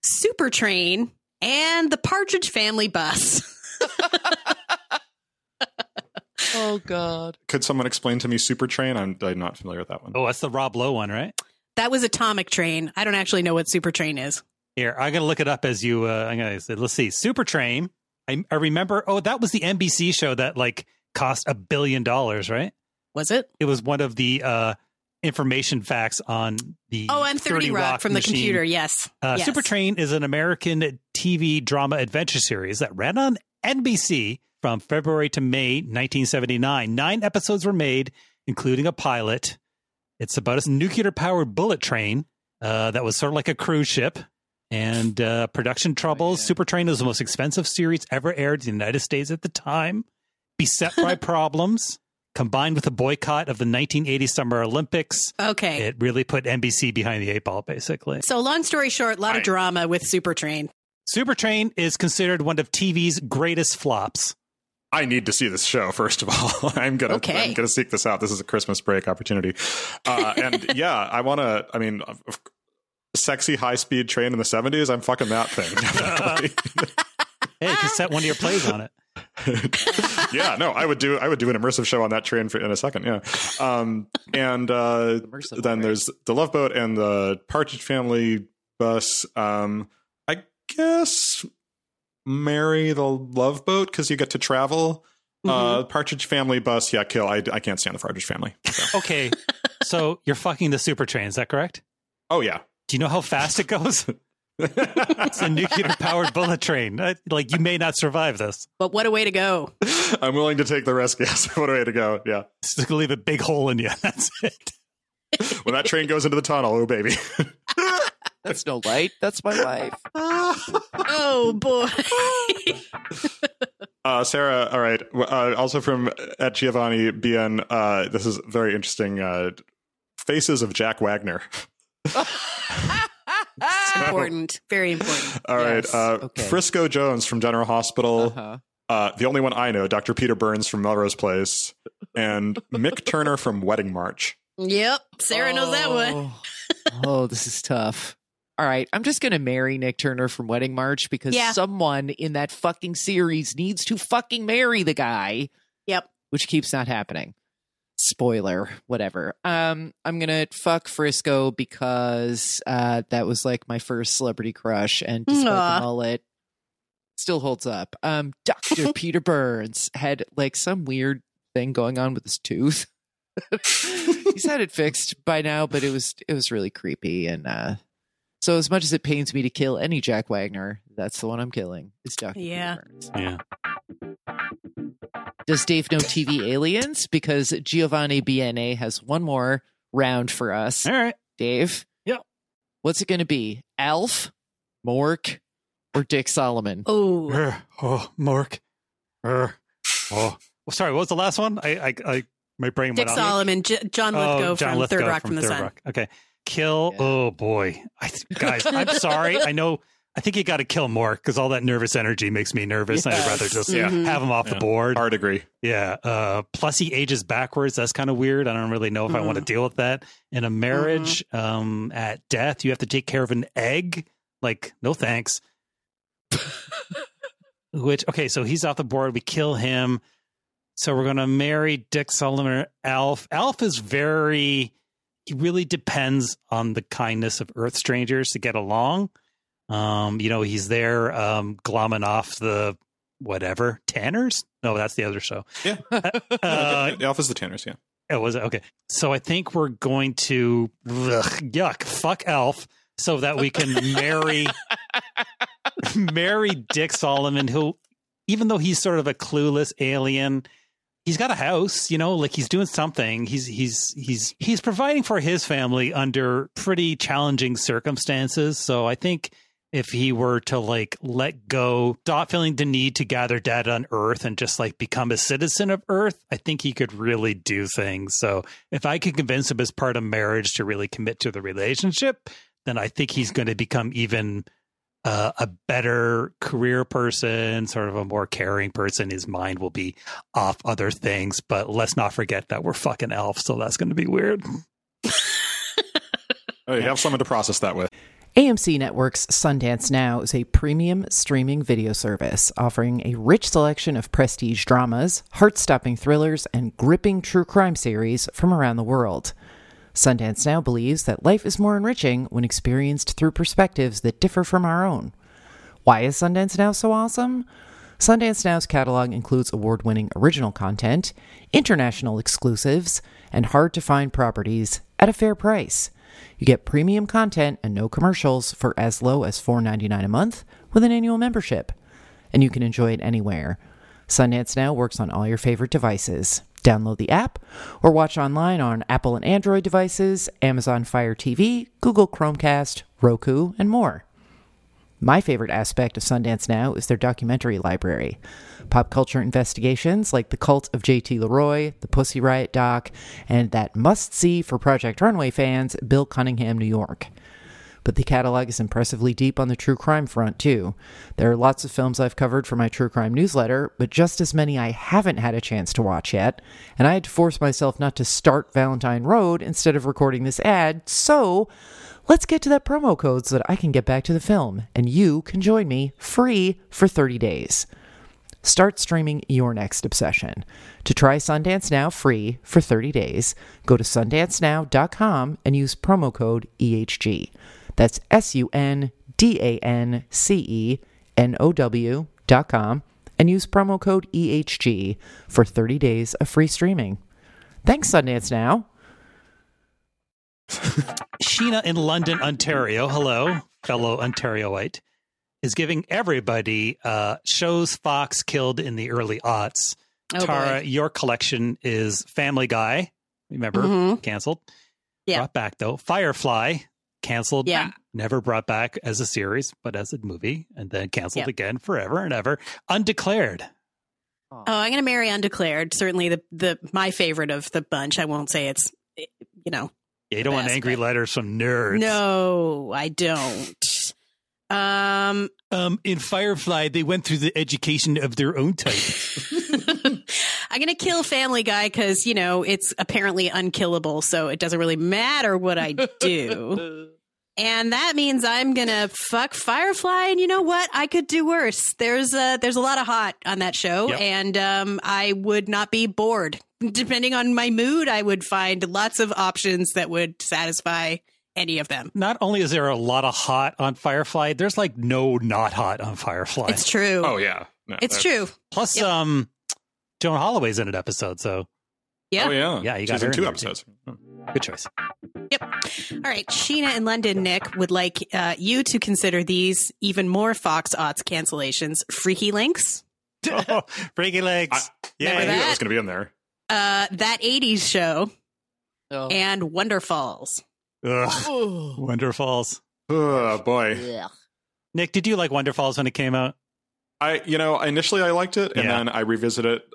Super Train, and the Partridge Family Bus. Oh God. Could someone explain to me Super Train? I'm, I'm not familiar with that one. Oh, that's the Rob Lowe one, right? that was Atomic Train. I don't actually know what Super Train is. Here, I'm gonna look it up as you. Uh, I'm gonna say, let's see, Super Train. I, I remember. Oh, that was the NBC show that like cost a billion dollars, right? Was it? It was one of the uh, information facts on the Oh, and 30, Rock, from the computer. Yes. Uh, yes. Super Train is an American TV drama adventure series that ran on NBC from February to May 1979. Nine episodes were made, including a pilot. It's about a nuclear powered bullet train uh, that was sort of like a cruise ship. And uh, production troubles. yeah. Super Train was the most expensive series ever aired in the United States at the time. Beset by problems, combined with a boycott of the 1980 Summer Olympics, Okay. it really put NBC behind the eight ball, basically. So, long story short, a lot of drama with Super Train. Super Train is considered one of TV's greatest flops. I need to see this show first of all. I'm gonna Okay. I'm gonna seek this out. This is a Christmas break opportunity, uh, and yeah, I want to. I mean, of- of- sexy high speed train in the 70s. I'm fucking that thing. Definitely. Hey, you can set one of your plays on it. yeah, no, I would do. I would do an immersive show on that train for, in a second. Yeah, um, and uh, Immersive, then alright. there's the Love Boat and the Partridge Family bus. Um, I guess marry the Love Boat because you get to travel. Uh, Partridge Family bus, yeah, kill. I, I can't stand the Partridge Family. So. Okay, so you're fucking the Super Train, is that correct? Oh yeah, Do you know how fast it goes? It's a nuclear powered bullet train. Uh, Like, you may not survive this. But what a way to go. I'm willing to take the risk. Yes, what a way to go. Yeah, It's going to leave a big hole in you. That's it. when that train goes into the tunnel, oh baby. That's no light. That's my life. Oh, boy. Uh, Sarah, all right. Uh, also from at Giovanni BN, uh, this is very interesting. Uh, Faces of Jack Wagner. important. Very important. All right. Yes, Uh, okay. Frisco Jones from General Hospital. Uh-huh. Uh, the only one I know, Dr. Peter Burns from Melrose Place. And Mick Turner from Wedding March. Yep. Sarah knows that one. Oh. oh, this is tough. All right, I'm just gonna marry Mick Turner from Wedding March because Yeah. someone in that fucking series needs to fucking marry the guy. Yep. which keeps not happening. Spoiler, whatever. Um, I'm gonna fuck Frisco because uh, that was like my first celebrity crush, and despite the mullet, still holds up. Um, Doctor Peter Burns had like some weird thing going on with his tooth. He's had it fixed by now, but it was it was really creepy, and uh, so as much as it pains me to kill any Jack Wagner, that's the one I'm killing. Is Doctor Yeah. Burns. Yeah. Does Dave know TV aliens? Because Giovanni Biene has one more round for us. All right. Dave? Yeah. What's it going to be? Alf, Mork, or Dick Solomon? Oh, Urgh. oh, Mork. Urgh. Oh. Well, sorry. What was the last one? I, I, I my brain Dick went on. Solomon, J- John Oh, Lithgow John from Lithgow Third Rock from, the Third Sun. Rock. Okay. Kill. Yeah. Oh boy, I th- guys, I'm sorry. I know. I think you got to kill Mork because all that nervous energy makes me nervous. and I'd rather just Yeah. Mhm. have him off the board. Hard agree. Yeah. Uh, plus, he ages backwards. That's kind of weird. I don't really know if I want to deal with that. In a marriage, um, at death, you have to take care of an egg. Like, no thanks. Which, okay, so he's off the board. We kill him. So we're going to marry Dick Solomon or Alf. Alf is very, he really depends on the kindness of Earth strangers to get along. Um, you know, he's there um, glomming off the whatever Tanners. No, that's the other show. Yeah. Uh, Alf is the Tanners, yeah. it was? Okay. So I think we're going to ugh, yuck, fuck Alf so that we can marry marry Dick Solomon, who even though he's sort of a clueless alien, he's got a house, you know, like he's doing something. He's he's he's he's providing for his family under pretty challenging circumstances. So I think if he were to like let go, stop feeling the need to gather data on Earth and just like become a citizen of Earth, I think he could really do things. So if I could convince him as part of marriage to really commit to the relationship, then I think he's going to become even uh, a better career person, sort of a more caring person. His mind will be off other things, but let's not forget that we're fucking elves, so that's going to be weird. Oh, you have someone to process that with. AMC Network's Sundance Now is a premium streaming video service offering a rich selection of prestige dramas, heart stopping thrillers, and gripping true crime series from around the world. Sundance Now believes that life is more enriching when experienced through perspectives that differ from our own. Why is Sundance Now so awesome? Sundance Now's catalog includes award winning original content, international exclusives, and hard to find properties at a fair price. You get premium content and no commercials for as low as $4.99 a month with an annual membership. And you can enjoy it anywhere. Sundance Now works on all your favorite devices. Download the app or watch online on Apple and Android devices, Amazon Fire TV, Google Chromecast, Roku, and more. My favorite aspect of Sundance Now is their documentary library. Pop culture investigations like The Cult of JT Leroy, The Pussy Riot doc, and that must see for Project Runway fans, Bill Cunningham, New York. But the catalog is impressively deep on the true crime front, too. There are lots of films I've covered for my true crime newsletter, but just as many I haven't had a chance to watch yet, and I had to force myself not to start Valentine Road instead of recording this ad, so let's get to that promo code so that I can get back to the film, and you can join me free for 30 days. Start streaming your next obsession. To try Sundance Now free for 30 days, go to sundancenow.com and use promo code EHG. That's S U N D A N C E N O W dot com and use promo code EHG for 30 days of free streaming. Thanks, Sundance Now. Sheena in London, Ontario, hello, fellow Ontarioite, is giving everybody uh, shows Fox killed in the early aughts. Oh, Tara, boy. your collection is Family Guy. Remember, Mhm. canceled. Yeah. Brought back though. Firefly, canceled. Yeah. Never brought back as a series, but as a movie, and then canceled Yep. again forever and ever. Undeclared. Oh, I'm going to marry Undeclared. Certainly the the my favorite of the bunch. I won't say it's you know. Yeah, you don't want angry but- letters from nerds. No, I don't. Um Um, in Firefly, they went through the education of their own type. I'm going to kill Family Guy cuz you know, it's apparently unkillable, so it doesn't really matter what I do. And that means I'm gonna fuck Firefly, and you know what? I could do worse. There's a there's a lot of hot on that show, Yep. and um, I would not be bored. Depending on my mood, I would find lots of options that would satisfy any of them. Not only is there a lot of hot on Firefly, there's like no not hot on Firefly. It's true. Oh yeah, No, it's true. Plus, Yep. um, Joan Holloway's in an episode, so Yeah. Oh yeah, Yeah, you got She's her in in two there, too. episodes. good choice. Yep. All right. Sheena in London, Nick, would like uh, you to consider these even more Fox Odds cancellations. Freaky Links, oh, Freaky legs. I- yeah. I knew that? that was going to be in there. uh, That 80s Show, Oh. and Wonderfalls. Ugh, Ooh. Wonderfalls. Oh boy, Yeah. Nick, did you like Wonderfalls when it came out? I you know initially I liked it, and Yeah. then I revisited it.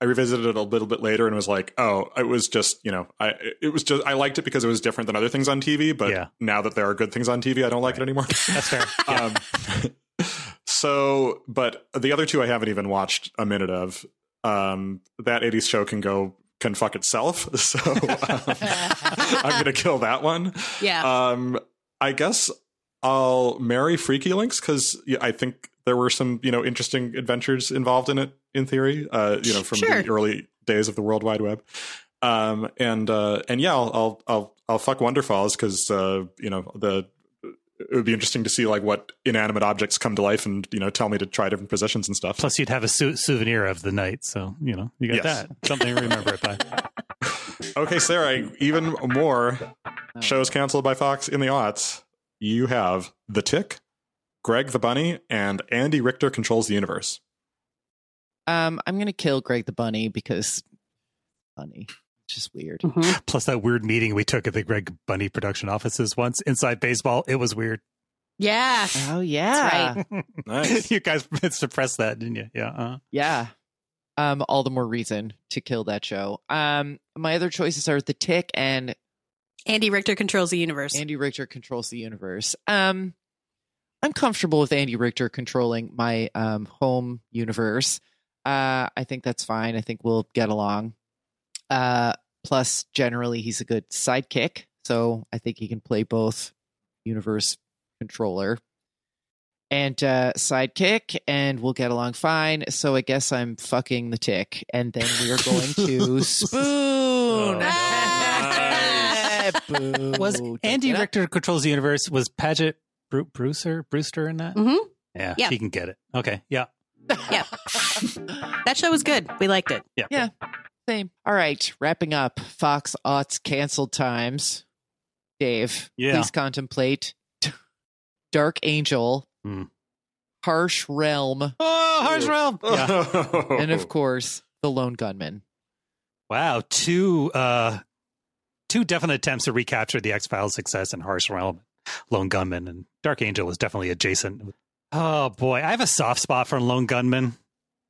I revisited it a little bit later and was like, oh, it was just you know, I it was just I liked it because it was different than other things on TV. But Yeah. now that there are good things on TV, I don't like Right. it anymore. That's fair. um, so, but the other two I haven't even watched a minute of. Um, that '80s show can go can fuck itself. So um, I'm gonna kill that one. Yeah. Um, I guess I'll marry Freaky Links because I think there were some you know interesting adventures involved in it. In theory, uh, you know, from Sure. the early days of the World Wide Web. Um, and uh, and yeah, I'll I'll I'll, I'll fuck Wonderfalls because uh, you know the it would be interesting to see like what inanimate objects come to life and you know tell me to try different positions and stuff. Plus, you'd have a su- souvenir of the night, so you know you got Yes. that something to remember it by. Okay, Sarah, even more shows canceled by Fox in the aughts. You have The Tick, Greg the Bunny, and Andy Richter controls the universe. Um, I'm gonna kill Greg the Bunny because bunny. It's just weird. Mhm. Plus, that weird meeting we took at the Greg Bunny production offices once inside baseball. It was weird. Yeah. Oh yeah, right. Nice. you guys suppressed that, didn't you? Yeah. Uh, yeah. Um, all the more reason to kill that show. Um, my other choices are The Tick and Andy Richter controls the universe. Andy Richter controls the universe. Um, I'm comfortable with Andy Richter controlling my um, home universe. Uh, I think that's fine. I think we'll get along. Uh, plus, generally, he's a good sidekick, so I think he can play both universe controller and uh, sidekick, and we'll get along fine. So I guess I'm fucking the tick, and then we are going to spoon. Boo. was Don't Andy. Richter controls the universe? Was Paget Bru- Brewster Brewster in that? hmm Yeah, Yeah. he can get it. Okay, yeah. Yeah. that show was good. We liked it. Yeah, yeah, same. All right, wrapping up Fox Aughts canceled times. Dave, Yeah. please contemplate Dark Angel, Hmm. Harsh Realm, Oh, Harsh Realm. Yeah. and of course, The Lone Gunmen. Wow, two uh two definite attempts to recapture the X Files success in Harsh Realm, Lone Gunmen, and Dark Angel was definitely adjacent. Oh boy, I have a soft spot for Lone Gunman.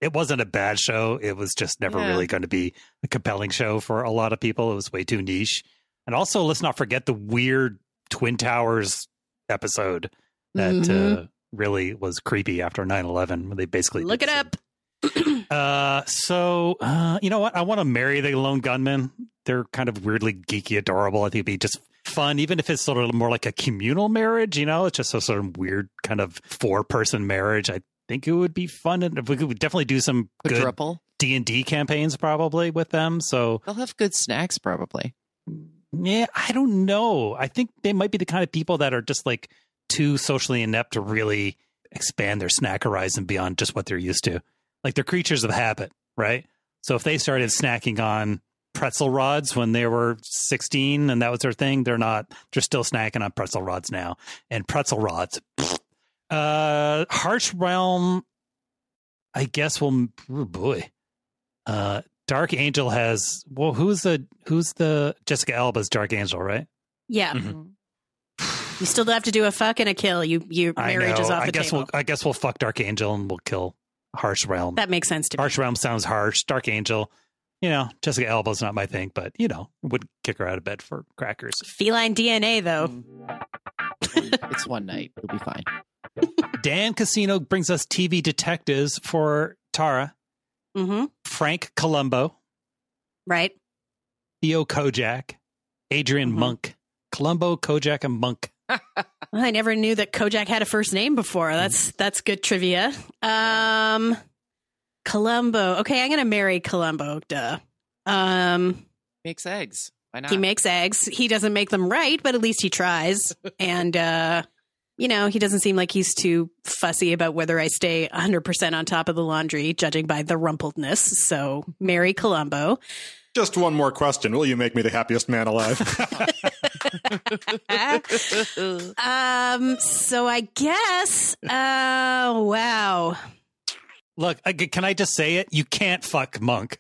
It wasn't a bad show. It was just never Yeah. really going to be a compelling show for a lot of people. It was way too niche. And also, let's not forget the weird Twin Towers episode that Mhm. uh, really was creepy after 9-11 when they basically Look it some- up. uh, so uh, you know what? I want to marry the lone gunmen. They're kind of weirdly geeky, adorable. I think it'd be just fun, even if it's sort of more like a communal marriage. You know, it's just a sort of weird kind of four person marriage. I think it would be fun, and we could definitely do some good Quadruple. D and D campaigns probably with them. So They'll have good snacks, probably. yeah, I don't know. I think they might be the kind of people that are just like too socially inept to really expand their snack horizon beyond just what they're used to. Like they're creatures of habit, right? So if they started snacking on pretzel rods when they were 16 and that was their thing, they're not, they're still snacking on pretzel rods now. And pretzel rods. pfft. Uh, Harsh Realm, I guess will, oh boy. Uh, Dark Angel has, well, who's the, who's the Jessica Alba's Dark Angel, right? Yeah. Mhm. You still have to do a fuck and a kill. You your I marriage know. is off I the guess table. we'll I guess we'll fuck Dark Angel and we'll kill Harsh Realm. that makes sense to me. Harsh Realm sounds harsh. Dark Angel, you know, Jessica Alba's not my thing, but you know, would kick her out of bed for crackers. Feline DNA though. it's one night. It'll be fine. Dan Casino brings us TV detectives for Tara, Mm-hmm. Frank Columbo, Right. Theo Kojak, Adrian Mhm. Monk, Columbo, Kojak, and Monk. I never knew that Kojak had a first name before. That's that's good trivia. Um, Columbo. Okay, I'm gonna marry Columbo. Duh. Um, Makes eggs. Why not? he makes eggs. He doesn't make them right, but at least he tries. and uh, you know, he doesn't seem like he's too fussy about whether I stay 100% on top of the laundry, judging by the rumpledness. So, marry Columbo. Just one more question. Will you make me the happiest man alive? um, so I guess, uh, wow. Look, can I just say it? You can't fuck Monk.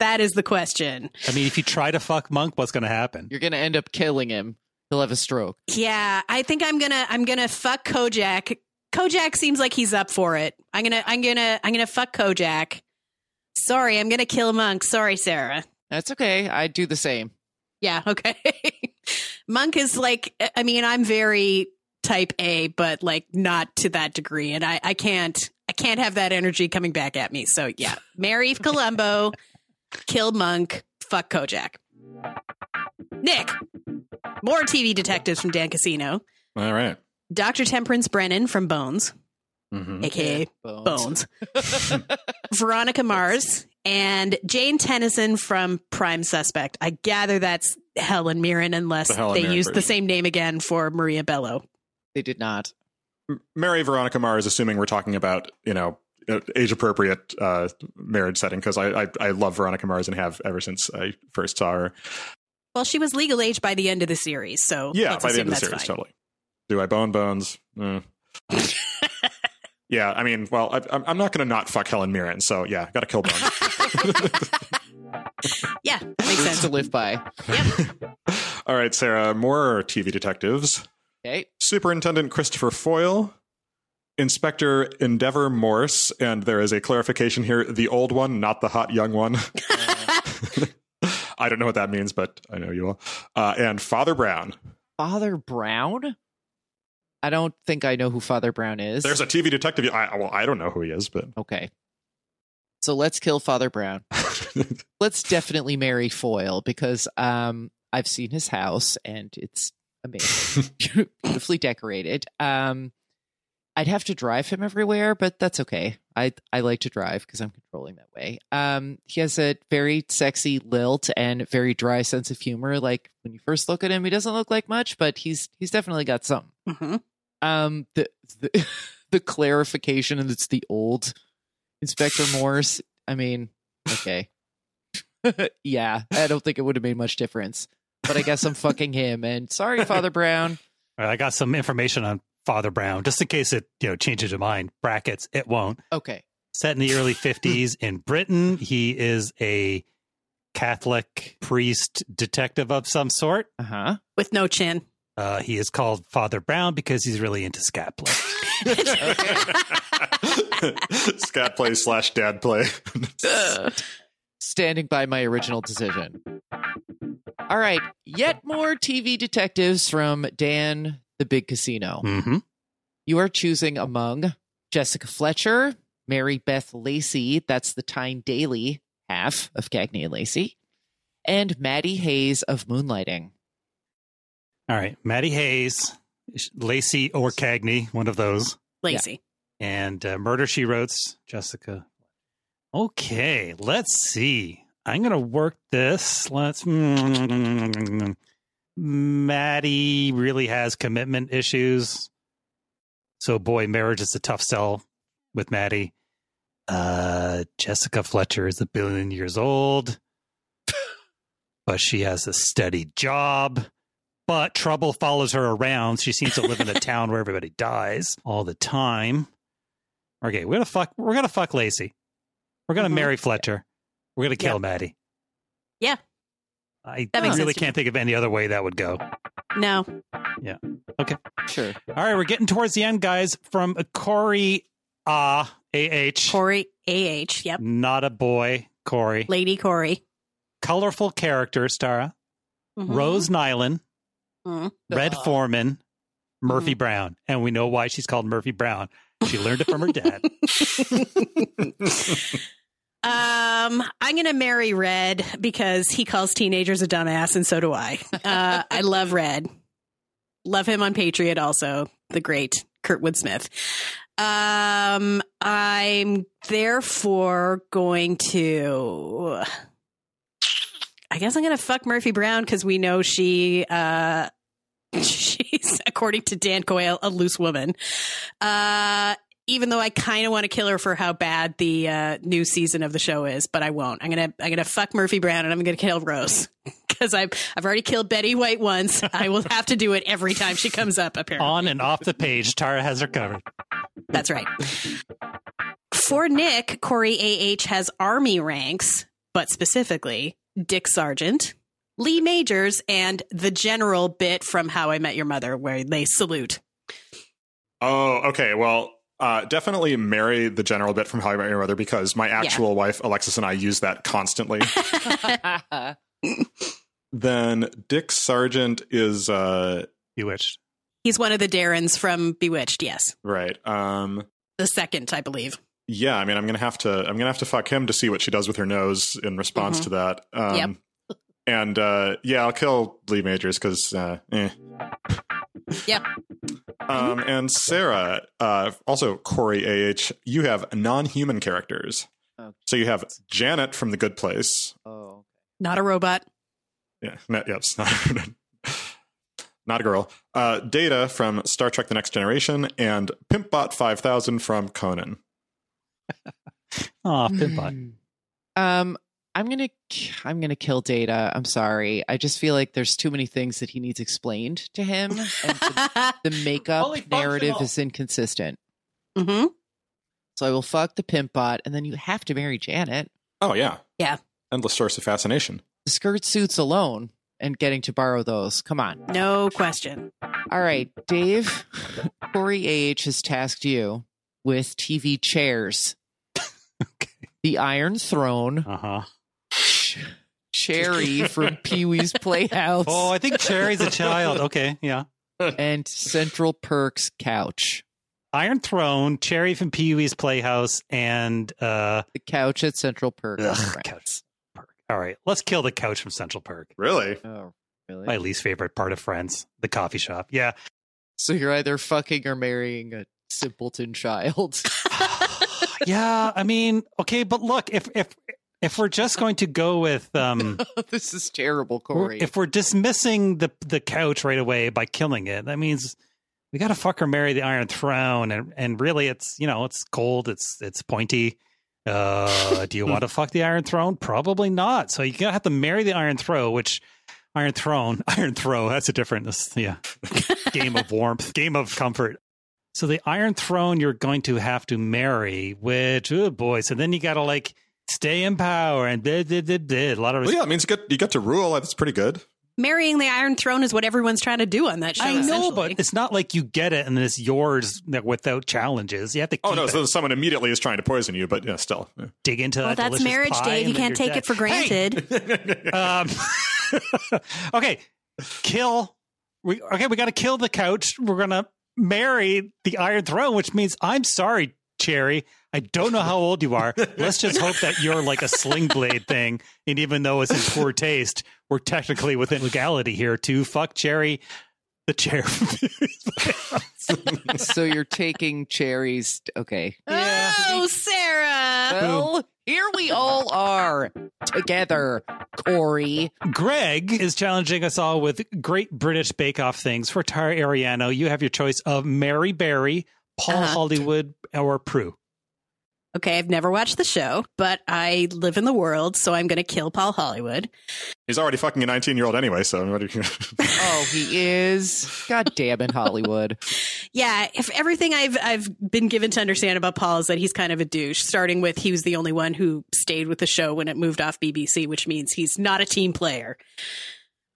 That is the question. I mean, if you try to fuck Monk, what's going to happen? You're gonna end up killing him. He'll have a stroke. Yeah, I think I'm gonna I'm gonna fuck Kojak. Kojak seems like he's up for it. I'm gonna I'm gonna I'm gonna fuck Kojak. Sorry, I'm gonna kill Monk. Sorry, Sarah. That's okay. I'd do the same. Yeah, okay. Monk is like I mean, I'm very type A, but like not to that degree. And I, I can't I can't have that energy coming back at me. So yeah. Marry Columbo, kill Monk, fuck Kojak. Nick. More TV detectives from Dan Casino. All right. Dr. Temperance Brennan from Bones, Mhm. aka Bones. Veronica Mars and Jane Tennyson from Prime Suspect. I gather that's Helen Mirren, unless The Helen they Mirren used the same name again for Maria Bello. They did not. Mary Veronica Mars, assuming we're talking about, you know, age appropriate uh, marriage setting, because I, I I love Veronica Mars and have ever since I first saw her. Well, she was legal age by the end of the series, so Yeah, let's by the end of the series, fine. totally. Do I bone bones? Eh. yeah, I mean, well, I, I'm I'm not going to not fuck Helen Mirren, so yeah, got to kill bones. Yeah, makes sense. to live by. All right, Sarah, more TV detectives. Okay. Superintendent Christopher Foyle, Inspector Endeavor Morse, and there is a clarification here the old one, not the hot young one. I don't know what that means, but I know you all. Uh, and Father Brown. Father Brown? I don't think I know who Father Brown is. There's a TV detective. I, well, I don't know who he is, but okay. So let's kill Father Brown. Let's definitely marry Foyle because um I've seen his house and it's amazing. Beautifully decorated. Um I'd have to drive him everywhere, but that's okay. I I like to drive because I'm controlling that way. Um he has a very sexy lilt and very dry sense of humor. Like when you first look at him, he doesn't look like much, but he's he's definitely got something. hmm Um, the the, the clarification and it's the old Inspector Morse. I mean, okay, yeah, I don't think it would have made much difference. But I guess I'm fucking him. And sorry, Father Brown. All right, I got some information on Father Brown, just in case it you know changes your mind. Brackets, it won't. Okay, Set in the early 50s in Britain, he is a Catholic priest detective of some sort. uh huh. With no chin. Uh, he is called Father Brown because he's really into scat play. scat play slash dad play. Standing by my original decision. All right, yet more TV detectives from Dan the Big Casino. hmm You are choosing among Jessica Fletcher, Mary Beth Lacey, that's the Tyne Daly half of Cagney and Lacey, and Maddie Hayes of Moonlighting. All right, Maddie Hayes, Lacey or Cagney, one of those, Lazy. and uh, Murder She Wrote's Jessica. Okay, let's see. I'm gonna work this. Let's. Maddie really has commitment issues, so boy, marriage is a tough sell with Maddie. Uh, Jessica Fletcher is a billion years old, but she has a steady job. But trouble follows her around. She seems to live in a town where everybody dies all the time. Okay, we're gonna fuck. We're gonna fuck Lacey. We're gonna Mhm. marry Fletcher. We're gonna kill Yeah. Maddie. Yeah. I That makes really sense can't think of any other way that would go. No. Yeah. Okay. Sure. All right, we're getting towards the end, guys. From Corey Ah AH. Corey AH. Yep. Not a boy, Corey. Lady Corey. Colorful characters, Tara. Mhm. Rose Nylund, Mhm. Red Uh, Foreman, Murphy Mm-hmm. Brown. And we know why she's called Murphy Brown. She learned it from her dad. Um, I'm gonna marry Red because he calls teenagers a dumbass, and so do I. Uh, I love Red. Love him on Patriot also, the great Kurtwood Smith. Um, I'm therefore going to. I guess I'm going to fuck Murphy Brown because we know she, uh, she's, according to Dan Quayle, a loose woman. Uh, even though I kind of want to kill her for how bad the uh, new season of the show is, but I won't. I'm gonna I'm gonna fuck Murphy Brown and I'm gonna kill Rose because I've I've already killed Betty White once. I will have to do it every time she comes up. Apparently, On and off the page, Tara has her covered. that's right. For Nick, Corey AH has army ranks, but specifically Dick Sargent, Lee Majors, and the general bit from How I Met Your Mother, where they salute. Oh, okay. Well, uh, definitely marry the general bit from How I Met Your Mother because my actual wife Alexis and I use that constantly. then Dick Sargent is uh, Bewitched. He's one of the Darrens from Bewitched. Yes, right. Um, the second, I believe. yeah, I mean, I'm gonna have to. I'm gonna have to fuck him to see what she does with her nose in response Mhm. to that. Um, Yep. And uh, yeah, I'll kill Lee Majors because. Uh, eh. Yep. Um, and Sarah, uh, also Corey AH, you have non-human characters. Oh. So you have Janet from The Good Place. oh. Not a robot. Yeah, no, yes, not, not a girl. Uh, Data from Star Trek: The Next Generation, and Pimpbot Five Thousand from Conan. Oh, Pimpbot. Hmm. Um, I'm gonna I'm gonna kill Data. I'm sorry. I just feel like there's too many things that he needs explained to him, and the, the makeup Holy narrative functional. is inconsistent. hmm So I will fuck the pimp bot, and then you have to marry Janet. Oh yeah, Yeah. Endless source of fascination. The skirt suits alone, and getting to borrow those. Come on. No question. All right, Dave. Corey AH has tasked you with TV chairs. Okay. The Iron Throne, Uh huh. Ch- Cherry from Pee Wee's Playhouse, Oh, I think Cherry's a child. Okay, yeah. and Central Perks couch. Iron Throne, Cherry from Pee Wee's Playhouse, and uh, The couch at Central Perk. ugh, couch. Perk. All right, let's kill the couch from Central Perk. Really? Oh, really? My least favorite part of Friends, the coffee shop. Yeah. So you're either fucking or marrying a simpleton child. yeah, I mean, okay, but look, if if if we're just going to go with um this is terrible, Corey. if we're dismissing the the couch right away by killing it, that means we got to fuck or marry the Iron Throne, and and really, it's you know, it's cold, it's it's pointy. Uh, do you want to fuck the Iron Throne? Probably not. So you're gonna have to marry the Iron Throne, which Iron Throne, Iron Throw. That's a different, that's- yeah, game of warmth, game of comfort. So the Iron Throne, you're going to have to marry, which oh boy. So then you got to like stay in power and blah, blah, blah, blah. a lot of Well, yeah, it means you get you get to rule. That's pretty good. Marrying the Iron Throne is what everyone's trying to do on that show. I know, but it's not like you get it and it's yours without challenges. You have to keep Oh no, it. so someone immediately is trying to poison you, but yeah, still. Yeah. dig into well, that. that's marriage, pie Dave. You can't take dead. it for granted. Um, okay, kill. We okay. We got to kill the couch. We're gonna marry the Iron Throne, which means I'm sorry, Cherry. I don't know how old you are. Let's just hope that you're like a sling blade thing, and even though it's in poor taste, we're technically within legality here to fuck Cherry, the chair. so you're taking cherries. Okay. Oh, Sarah. Well, here we all are together, Corey. Greg is challenging us all with Great British Bake Off things. For Tara Ariano, you have your choice of Mary Berry, Paul Uh-huh. Hollywood, or Prue. Okay, I've never watched the show, but I live in the world, so I'm going to kill Paul Hollywood. He's already fucking a 19 year old anyway, so what do you- Oh, he is. God damn it, Hollywood. Yeah, if everything I've I've been given to understand about Paul is that he's kind of a douche, starting with he was the only one who stayed with the show when it moved off BBC, which means he's not a team player.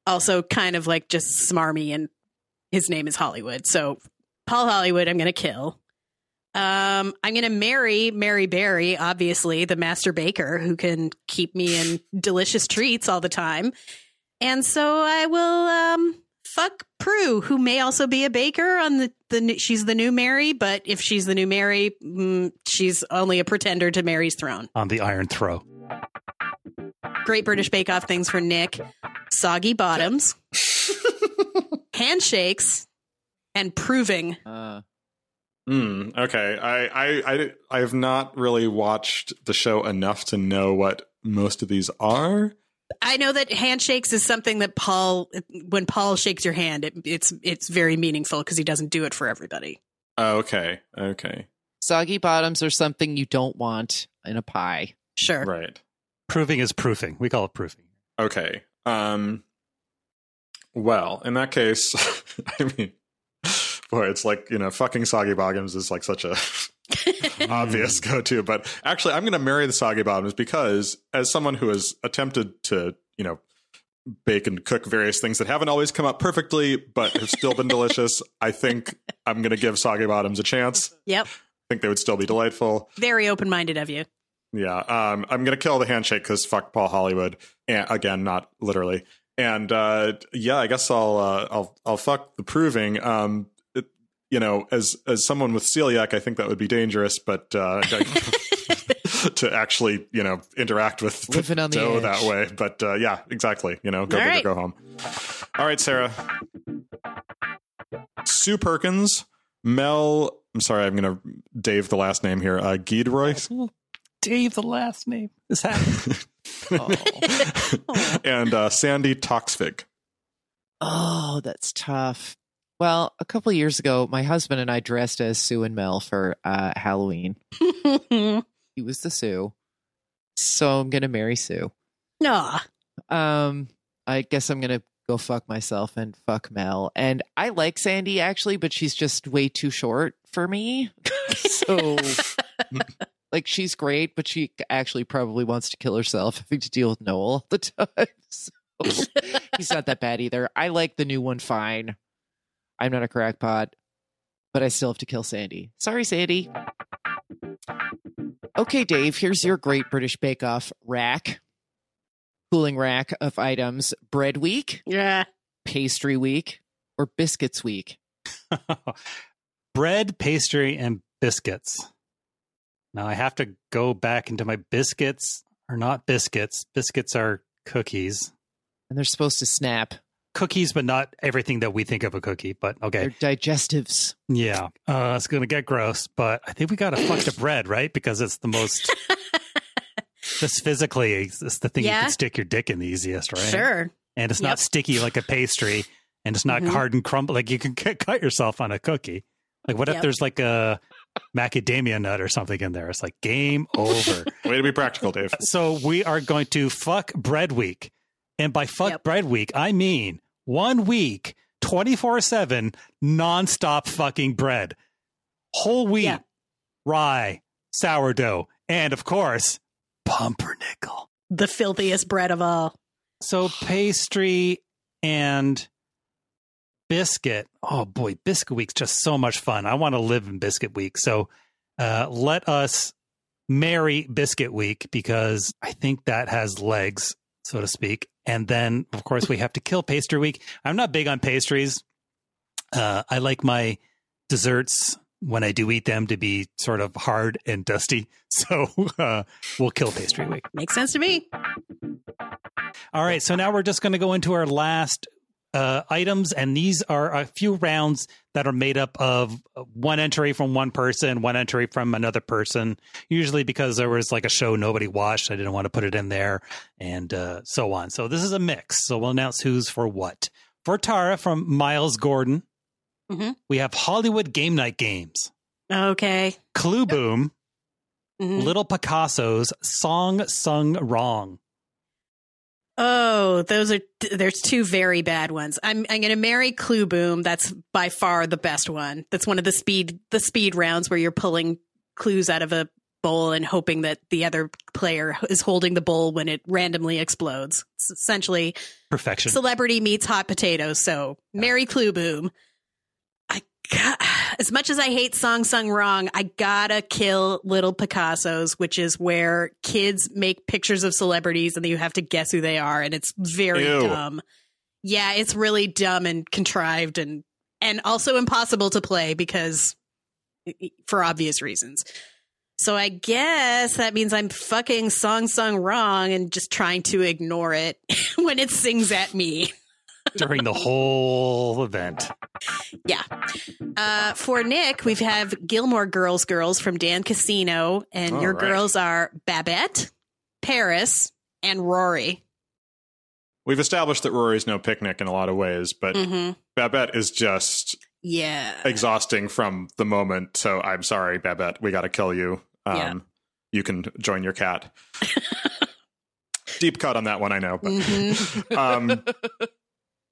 Also kind of like just smarmy and his name is Hollywood. So Paul Hollywood I'm going to kill. Um I'm going to marry Mary Berry, obviously, the master baker who can keep me in delicious treats all the time. And so I will um fuck Prue, who may also be a baker on the the she's the new Mary, but if she's the new Mary, mm, she's only a pretender to Mary's throne. on the Iron Throw. Great British Bake Off things for Nick, soggy bottoms, handshakes, and proving. Uh, Hmm. Okay. I, I I I have not really watched the show enough to know what most of these are. I know that handshakes is something that Paul, when Paul shakes your hand, it, it's it's very meaningful because he doesn't do it for everybody. Oh, okay. Okay. soggy bottoms are something you don't want in a pie. Sure. Right. Proving is proofing. We call it proofing. Okay. Um. Well, in that case, I mean, boy, it's like you know, fucking soggy bottoms is like such a obvious go-to. But actually, I'm going to marry the soggy bottoms because, as someone who has attempted to, you know, bake and cook various things that haven't always come up perfectly, but have still been delicious, I think I'm going to give soggy bottoms a chance. Yep. I think they would still be delightful. Very open minded of you. Yeah, um, I'm gonna kill the handshake because fuck Paul Hollywood. And again, not literally. And uh, yeah, I guess I'll uh, I'll I'll fuck the proving. Um, you know, as as someone with celiac, I think that would be dangerous, but uh, to actually you know interact with the Living on the dough edge. that way. But uh, yeah, exactly. You know, go All big right. or go home. All right, Sarah. Sue Perkins, Mel. I'm sorry, I'm gonna Dave the last name here. Uh, Giedroy. Dave, the last name is happening. Oh. and uh, Sandi Toksvig. oh, that's tough. Well, a couple of years ago, my husband and I dressed as Sue and Mel for uh, Halloween. He was the Sue. So I'm going to marry Sue. no. Um, I guess I'm gonna go fuck myself and fuck Mel. And I like Sandi actually, but she's just way too short for me. so, like, she's great, but she actually probably wants to kill herself, having to deal with Noel all the time. So he's not that bad either. I like the new one fine. I'm not a crackpot, but I still have to kill Sandi. Sorry, Sandi. Okay, Dave, here's your great British Bake Off rack. Cooling rack of items bread week, Yeah. pastry week, or biscuits week. Bread, pastry, and biscuits. Now I have to go back into my biscuits are not biscuits. Biscuits are cookies. And they're supposed to snap. Cookies, but not everything that we think of a cookie. But okay. They're digestives. Yeah. Uh, it's going to get gross, but I think we got to fuck the bread, right? Because it's the most, just physically, it's it's the thing you can stick your dick in the easiest, right? Sure. And it's Yep. not sticky like a pastry and it's not Mhm. hard and crumble. Like you can cut cut yourself on a cookie. Like what if there's like a macadamia nut or something in there? It's like game over. Way to be practical, Dave. so we are going to fuck bread week. And by fuck Yep. bread week, I mean one week, 24 7, nonstop fucking bread. Whole wheat, Yeah. rye, sourdough, and of course, pumpernickel. The filthiest bread of all. So pastry and biscuit. Oh boy, biscuit week's just so much fun. I want to live in biscuit week. So uh, let us marry biscuit week because I think that has legs, so to speak. And then, of course, we have to kill pastry week. I'm not big on pastries. Uh, I like my desserts when I do eat them to be sort of hard and dusty. So uh, we'll kill pastry week. Makes sense to me. All right, so now we're just going to go into our last uh, items, and these are a few rounds that are made up of one entry from one person, one entry from another person. Usually, because there was like a show nobody watched, I didn't want to put it in there, and uh, so on. So this is a mix. So we'll announce who's for what. For Tara from Miles Gordon, Mhm. we have Hollywood Game Night Games, Okay. Clue Boom, Mhm. Little Picasso's Song Sung Wrong. Oh, those are there's two very bad ones. I'm I'm going to marry Clue Boom. That's by far the best one. That's one of the speed the speed rounds where you're pulling clues out of a bowl and hoping that the other player is holding the bowl when it randomly explodes. It's essentially Perfection. celebrity meets hot potatoes. So marry Clue Boom. I got, as much as I hate Song Sung Wrong, I gotta kill Little Picasso's, which is where kids make pictures of celebrities and then you have to guess who they are, and it's very Ew. dumb. Yeah, it's really dumb and contrived and and also impossible to play because for obvious reasons. So I guess that means I'm fucking song sung wrong and just trying to ignore it when it sings at me. During the whole event. Yeah. Uh, for Nick, we have Gilmore Girls Girls from Dan Casino, and All your right. girls are Babette, Paris, and Rory. We've established that Rory's no picnic in a lot of ways, but hmm Babette is just Yeah. exhausting from the moment. So I'm sorry, Babette. We got to kill you. Um, Yeah. You can join your cat. Deep cut on that one, I know. But, Mhm. um,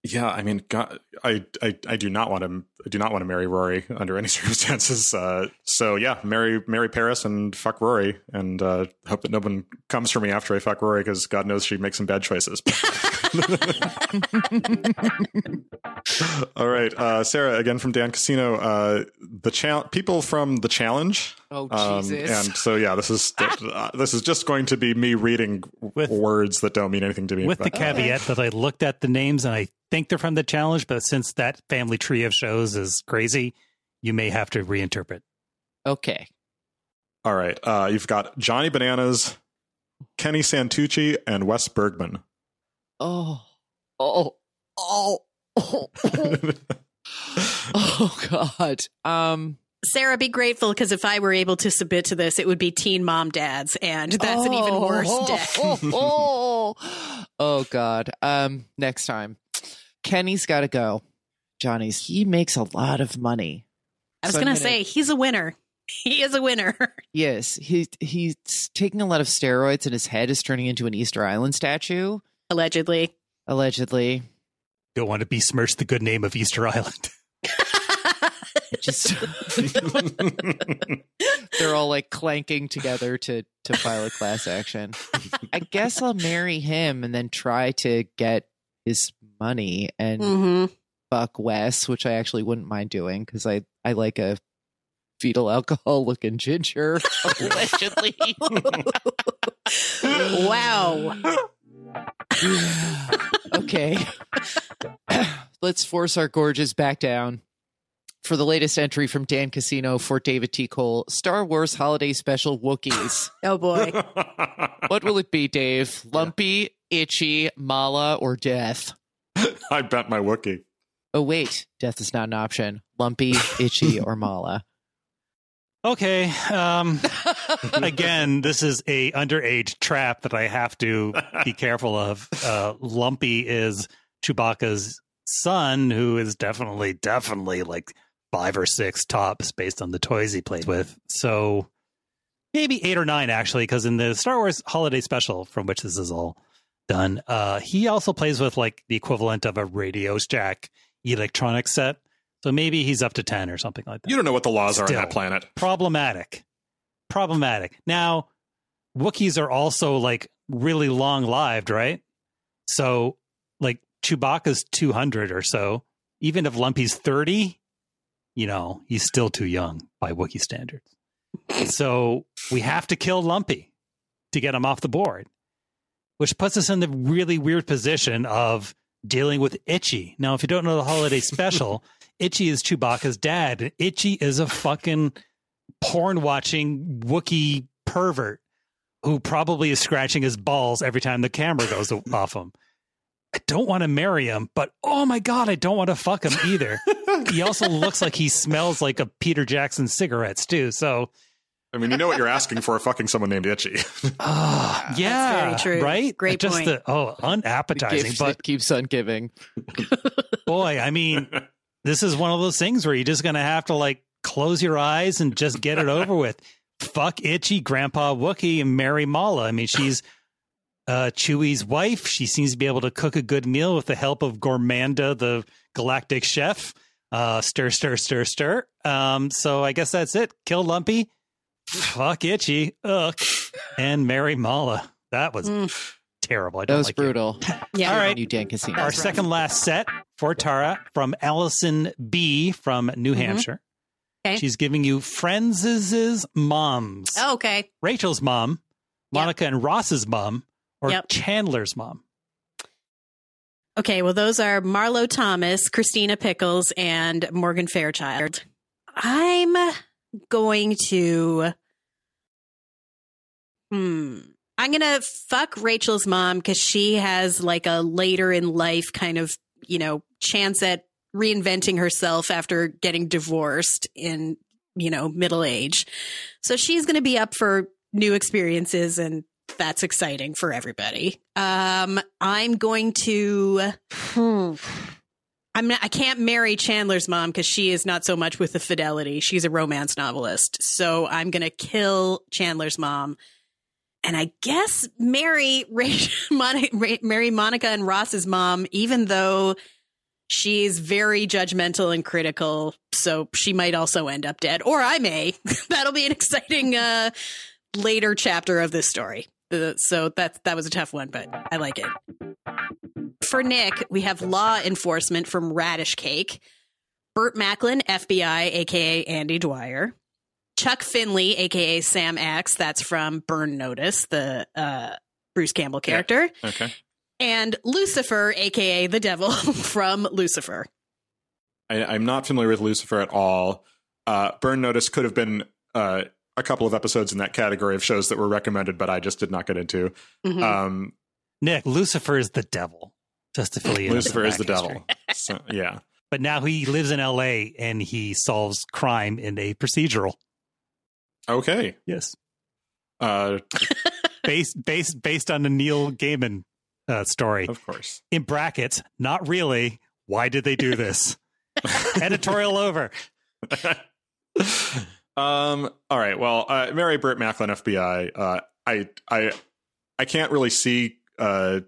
yeah, I mean, God, I, I, I do not want to, I do not want to marry Rory under any circumstances. Uh, so yeah, marry, marry Paris and fuck Rory, and uh, hope that no one comes for me after I fuck Rory because God knows she makes some bad choices. All right, uh, Sarah, again from Dan Casino. Uh, the cha- people from the challenge. Oh Um, Jesus! and so yeah, this is uh, this is just going to be me reading With- words that don't mean anything to me. With the but- caveat that I looked at the names and I think they're from the challenge, but since that family tree of shows is crazy, you may have to reinterpret. okay. All right, uh, you've got Johnny Bananas, Kenny Santucci, and Wes Bergman. Oh, oh, oh, oh, oh, oh God. Um, Sarah, be grateful because if I were able to submit to this, it would be Teen Mom Dads, and that's an even worse oh, deck. Oh, oh, oh, God. Um, next time, Kenny's got to go. Johnny's. He makes a lot of money. I was So going to gonna- say, he's a winner. He is a winner. Yes, he he's taking a lot of steroids, and his head is turning into an Easter Island statue. Allegedly. Allegedly, Don't want to besmirch the good name of Easter Island. just they're all like clanking together to to file a class action. I guess I'll marry him and then try to get his money and hmm fuck Wes, which I actually wouldn't mind doing because I I like a fetal alcohol looking ginger. Allegedly. wow. okay. Let's force our gorges back down. For the latest entry from Dan Casino for David T. Cole, Star Wars Holiday Special Wookiees. Oh boy. what will it be, Dave? Lumpy, itchy, Malla, or death? I bet my Wookiee. Oh, wait. Death is not an option. Lumpy, itchy, or Malla. Okay. Um, again, this is a underage trap that I have to be careful of. Uh, Lumpy is Chewbacca's son, who is definitely, definitely like five or six tops based on the toys he played with. So maybe eight or nine, actually, because in the Star Wars Holiday Special, from which this is all done, uh, he also plays with like the equivalent of a Radio Shack electronic set. So maybe he's up to 10 or something like that You don't know what the laws are on that planet. problematic. Problematic. Now, Wookiees are also like really long lived, right? So, like Chewbacca's 200 or so. Even if Lumpy's 30, you know, he's still too young by Wookiee standards. so, we have to kill Lumpy to get him off the board, which puts us in the really weird position of dealing with Itchy. Now, if you don't know the holiday special, Itchy is Chewbacca's dad. and Itchy is a fucking porn watching Wookiee pervert who probably is scratching his balls every time the camera goes off him. I don't want to marry him, but oh my god, I don't want to fuck him either. he also looks like he smells like a Peter Jackson cigarettes too. So, I mean, you know what you're asking for fucking someone named Itchy. uh, yeah, That's very true. right? Great Just point. the oh, unappetizing, gift but keeps on giving. boy, I mean, this is one of those things where you're just going to have to like close your eyes and just get it over with. Fuck itchy Grandpa Wookiee and marry Malla. I mean, she's uh, Chewie's wife. She seems to be able to cook a good meal with the help of Gormanda, the galactic chef. Uh, stir, stir, stir, stir. Um, so I guess that's it. Kill Lumpy. Fuck itchy. Ugh. And marry Malla. That was Mm. terrible. I That don't was like you. brutal. Yeah. All right. You Dan Casino. Our That's rough. second last set for Tara from Allison B from New Mhm. Hampshire. Okay. She's giving you Friends' moms. Oh, okay. Rachel's mom, Monica and Ross's mom, or Yep. Chandler's mom. Okay. Well, those are Marlo Thomas, Christina Pickles, and Morgan Fairchild. I'm going to. Hmm. I'm going to fuck Rachel's mom because she has like a later in life kind of you know, chance at reinventing herself after getting divorced in, you know, middle age. So she's going to be up for new experiences and that's exciting for everybody. Um, I'm going to. Hmm, I'm not, I can't marry Chandler's mom because she is not so much with the fidelity. She's a romance novelist. So I'm going to kill Chandler's mom. And I guess marry, Monica, marry Monica and Ross's mom, even though she's very judgmental and critical. So she might also end up dead, or I may. That'll be an exciting uh, later chapter of this story. Uh, so that that was a tough one, but I like it. For Nick, we have law enforcement from Radish Cake, Burt Macklin, FBI, aka Andy Dwyer, Chuck Finley, aka Sam Axe, that's from Burn Notice, the uh, Bruce Campbell character, Yeah. Okay. and Lucifer, aka the Devil from Lucifer. I, I'm not familiar with Lucifer at all. Uh, Burn Notice could have been uh, a couple of episodes in that category of shows that were recommended, but I just did not get into. Mhm. Um, Nick, Lucifer is the devil. Just to fill you in. Lucifer is the back devil. So, yeah. But now he lives in L.A. and he solves crime in a procedural. Okay. Yes, Uh, based based based on the Neil Gaiman uh, story. of course. In brackets, not really. Why did they do this? Editorial over. um. All right. Well, uh, marry Burt Macklin, FBI. Uh, I I I can't really see uh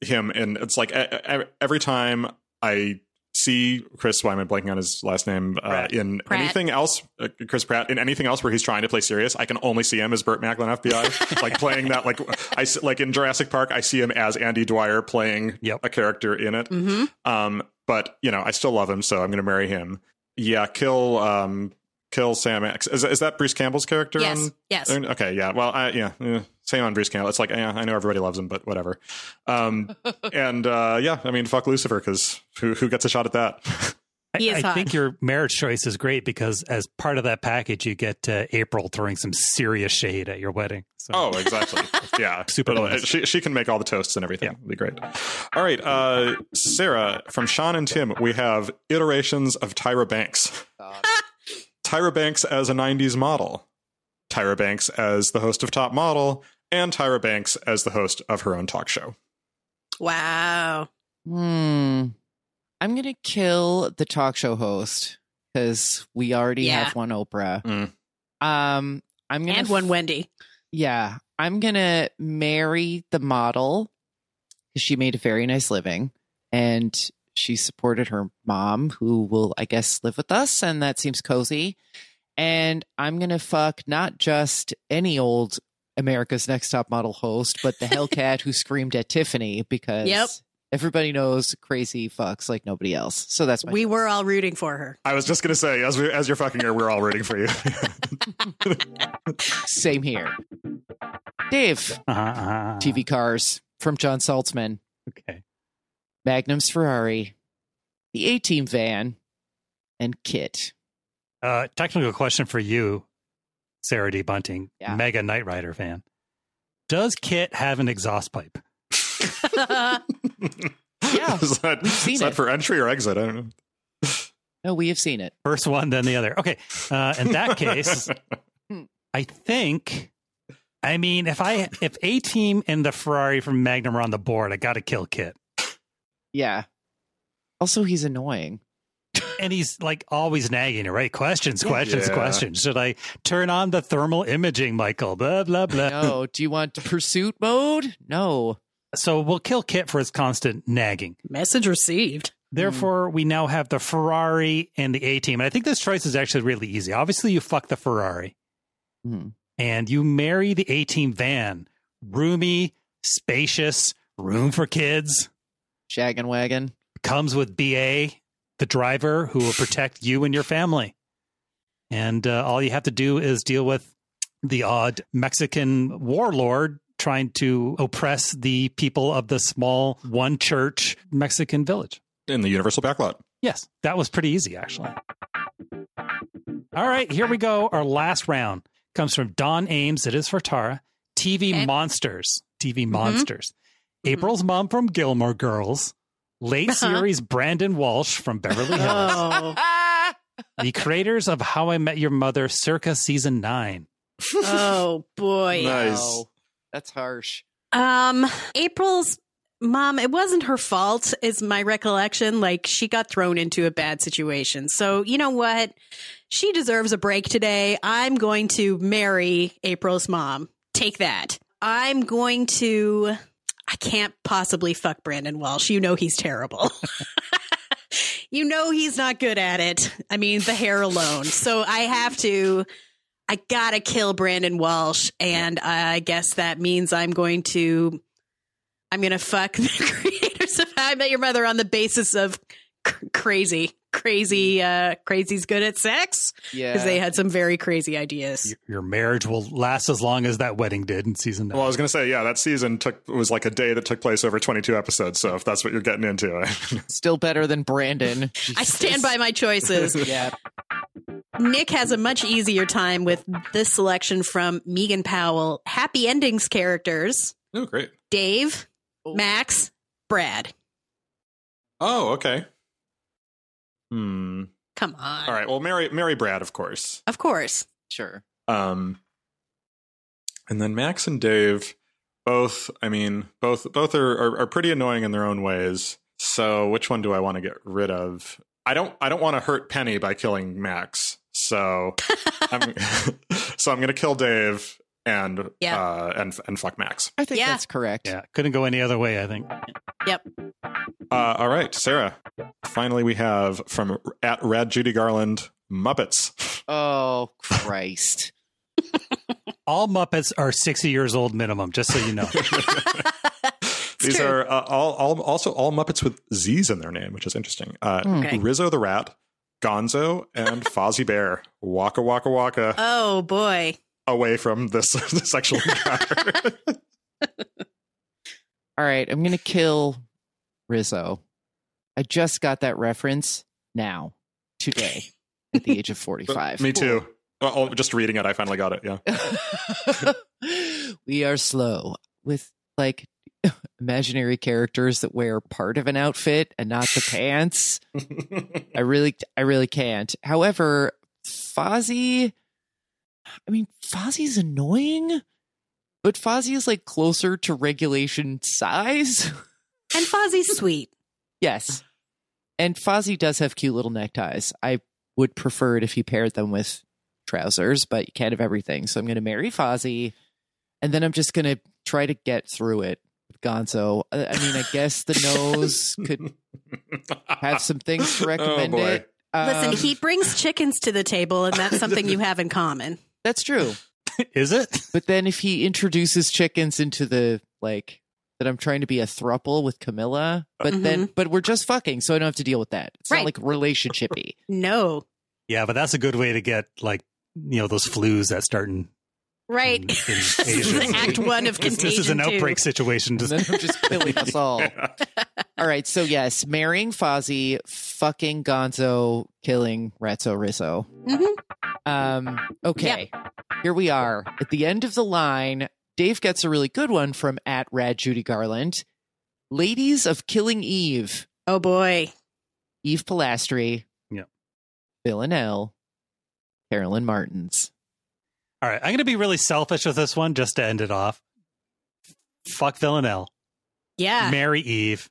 him, and it's like every time I see Chris. Why am I blanking on his last name? Uh, in Pratt. anything else, uh, Chris Pratt. In anything else where he's trying to play serious, I can only see him as Burt Macklin, FBI. like playing that. Like I s- like in Jurassic Park, I see him as Andy Dwyer playing Yep. a character in it. hmm Um, but you know, I still love him, so I'm going to marry him. Yeah, kill um, kill Sam Axe. Is, is that Bruce Campbell's character? Yes. On, Yes. Okay. Yeah. Well, I, yeah. eh, same on Bruce Campbell. It's like, yeah, I know everybody loves him, but whatever. Um, and uh, yeah, I mean, fuck Lucifer because who who gets a shot at that? I, I think your marriage choice is great because as part of that package, you get uh, April throwing some serious shade at your wedding. So oh, exactly. Yeah. Super But, uh, she she can make all the toasts and everything. Yeah. It'll be great. All right, uh, Sarah from Sean and Tim. We have iterations of Tyra Banks. Tyra Banks as a 90s model, Tyra Banks as the host of Top Model, and Tyra Banks as the host of her own talk show. Wow. Hmm. I'm gonna kill the talk show host because we already Yeah. have one Oprah. Mm. Um, I'm gonna And one Wendy. Yeah, I'm gonna marry the model because she made a very nice living and she supported her mom, who will, I guess, live with us, and that seems cozy. And I'm gonna fuck not just any old America's Next Top Model host, but the Hellcat who screamed at Tiffany because Yep. everybody knows crazy fucks like nobody else. So that's my We were all rooting for her. I was just going to say, as, we, as you're fucking her, we're all rooting for you. same here. Dave, uh-huh, uh-huh. TV cars from John Saltzman. Okay. Magnum's Ferrari, the A Team van, and KITT. Uh, technical question for you, Sarah D. Bunting, Yeah. mega Knight Rider fan. Does KITT have an exhaust pipe? Yeah, is that, we've seen is that it. for entry or exit? I don't know. No, we have seen it. First one, then the other. Okay. Uh, in that case, I think. I mean, if I if A Team and the Ferrari from Magnum are on the board, I got to kill KITT. Yeah. Also, he's annoying. And he's like always nagging her, right? Questions, questions, Yeah. questions. Should I turn on the thermal imaging, Michael? Blah blah blah. No, do you want pursuit mode? No. So we'll kill KITT for his constant nagging. Message received. Therefore, we now have the Ferrari and the A team. And I think this choice is actually really easy. Obviously, you fuck the Ferrari Hmm. and you marry the A team van. Roomy, spacious, room for kids. Shaggin' wagon. Comes with BA, the driver who will protect you and your family. And uh, all you have to do is deal with the odd Mexican warlord trying to oppress the people of the small one church Mexican village. In the Universal Backlot. Yes, that was pretty easy, actually. All right, here we go. Our last round comes from Don Ames. It is for Tara. TV Okay. Monsters. TV Monsters. April's mom from Gilmore Girls. Late series Brandon Walsh from Beverly Hills. Oh, the creators of How I Met Your Mother circa season nine. oh boy. Nice. Wow. That's harsh. Um, April's mom, it wasn't her fault, is my recollection. Like, she got thrown into a bad situation. So, you know what? She deserves a break today. I'm going to marry April's mom. Take that. I'm going to. I can't possibly fuck Brandon Walsh. You know he's terrible. you know he's not good at it. I mean, the hair alone. So I have to. I gotta kill Brandon Walsh, and I guess that means I'm going to. I'm gonna fuck the creators of How I Met Your Mother on the basis of cr- crazy, crazy, uh, crazy's good at sex Yeah. because they had some very crazy ideas. Your, your marriage will last as long as that wedding did in season nine. Well, I was going to say, yeah, that season took was like a day that took place over 22 episodes. So if that's what you're getting into, Still better than Brandon. I stand by my choices. Yeah. Nick has a much easier time with this selection from Megan Powell. Happy endings characters: oh, great. Dave, Oh. Max, Brad. Oh, okay. Hmm. Come on. All right. Well, marry, marry Brad, of course. Of course. Sure. Um, and then Max and Dave, both. I mean, both both are, are are pretty annoying in their own ways. So, which one do I want to get rid of? I don't. I don't want to hurt Penny by killing Max. So, I'm, so I'm going to kill Dave and Yeah. uh, and and fuck Max. I think Yeah. that's correct. yeah, couldn't go any other way. I think. Yep. Uh, all right, Sarah. Finally, we have from at Rad Judy Garland Muppets. Oh, Christ. All Muppets are sixty years old minimum. Just so you know. These true. are uh, all, all also all Muppets with Z's in their name, which is interesting. Uh, Okay. Rizzo the Rat, Gonzo, and Fozzie Bear. Waka waka waka Oh boy. Away from this sexual encounter. All right. I'm going to kill Rizzo. I just got that reference now, today, at the age of 45. Me too. Uh, oh, just reading it, I finally got it. Yeah. we are slow with like imaginary characters that wear part of an outfit and not the pants. I really, I really can't. However, Fozzie, I mean, Fozzie's annoying, but Fozzie is like closer to regulation size. And Fozzie's sweet. yes. And Fozzie does have cute little neckties. I would prefer it if he paired them with trousers, but you can't have everything. So I'm going to marry Fozzie, and then I'm just going to try to get through it with Gonzo. I mean, I guess the nose could have some things to recommend oh, it. Um, Listen, he brings chickens to the table, and that's something you have in common. That's true. Is it? But then if he introduces chickens into the like that I'm trying to be a thruple with Camilla, but then but we're just fucking, so I don't have to deal with that. It's Right. not like relationshipy. No. Yeah, but that's a good way to get like you know those flus that start in, Right. in, in this is act one of contagion. this is an too. outbreak situation. and Just then I'm just killing us all. All right, so yes, marrying Fozzie, fucking Gonzo, killing Ratso Rizzo. Mhm. Um, okay, here we are at the end of the line. Dave gets a really good one from at Rad Judy Garland. Ladies of Killing Eve, Oh boy. Eve Polastri, Yep. Villanelle, Carolyn Martens. all right. I'm going to be really selfish with this one just to end it off. Fuck Villanelle, Yeah. marry Eve,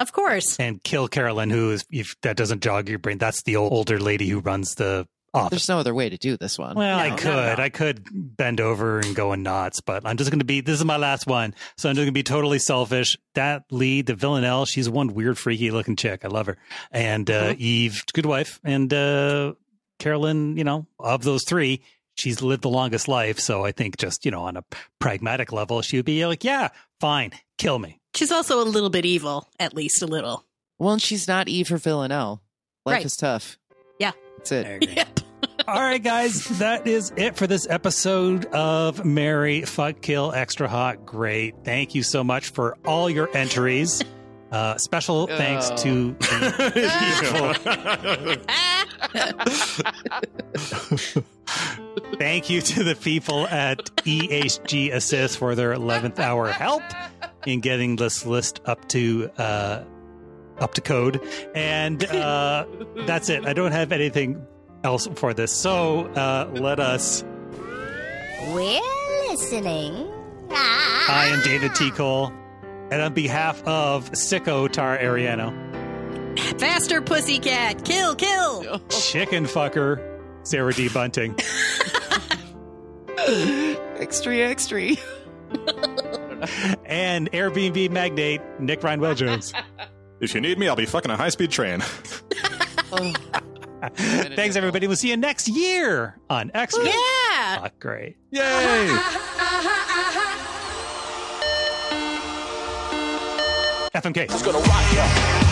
Of course. and kill Carolyn, who is if that doesn't jog your brain. That's the older lady who runs the office. There's no other way to do this one. Well, No, I could. no. I could bend over and go in knots, but I'm just going to be. This is my last one, so I'm just going to be totally selfish. That lead, the Villanelle, she's one weird, freaky looking chick. I love her. And uh, Eve, good wife, and uh, Carolyn. You know, of those three, she's lived the longest life. So I think just you know, on a pragmatic level, she would be like, yeah, fine, kill me. She's also a little bit evil, at least a little. Well, and she's not Eve or Villanelle. Life Right. is tough. Yeah. That's it. Yep. All right, guys, that is it for this episode of Mary Fuck Kill Extra Hot. Great. Thank you so much for all your entries. Uh, special thanks Oh. to the thank you to the people at EHG Assist for their 11th hour help in getting this list up to uh, up to code. And uh, that's it. I don't have anything else for this. So uh, let us. We're listening. I am David T. Cole. And on behalf of Sicko Tara Ariano, Faster, pussycat! Kill, kill! Chicken Fucker, Sarah D. Bunting, extra, extra. and Airbnb magnate Nick Rheinwald-Jones. If you need me, I'll be fucking a high speed train. Oh. Thanks, everybody. We'll see you next year on X Men. Yeah! Fuck, great. Yay! FMK.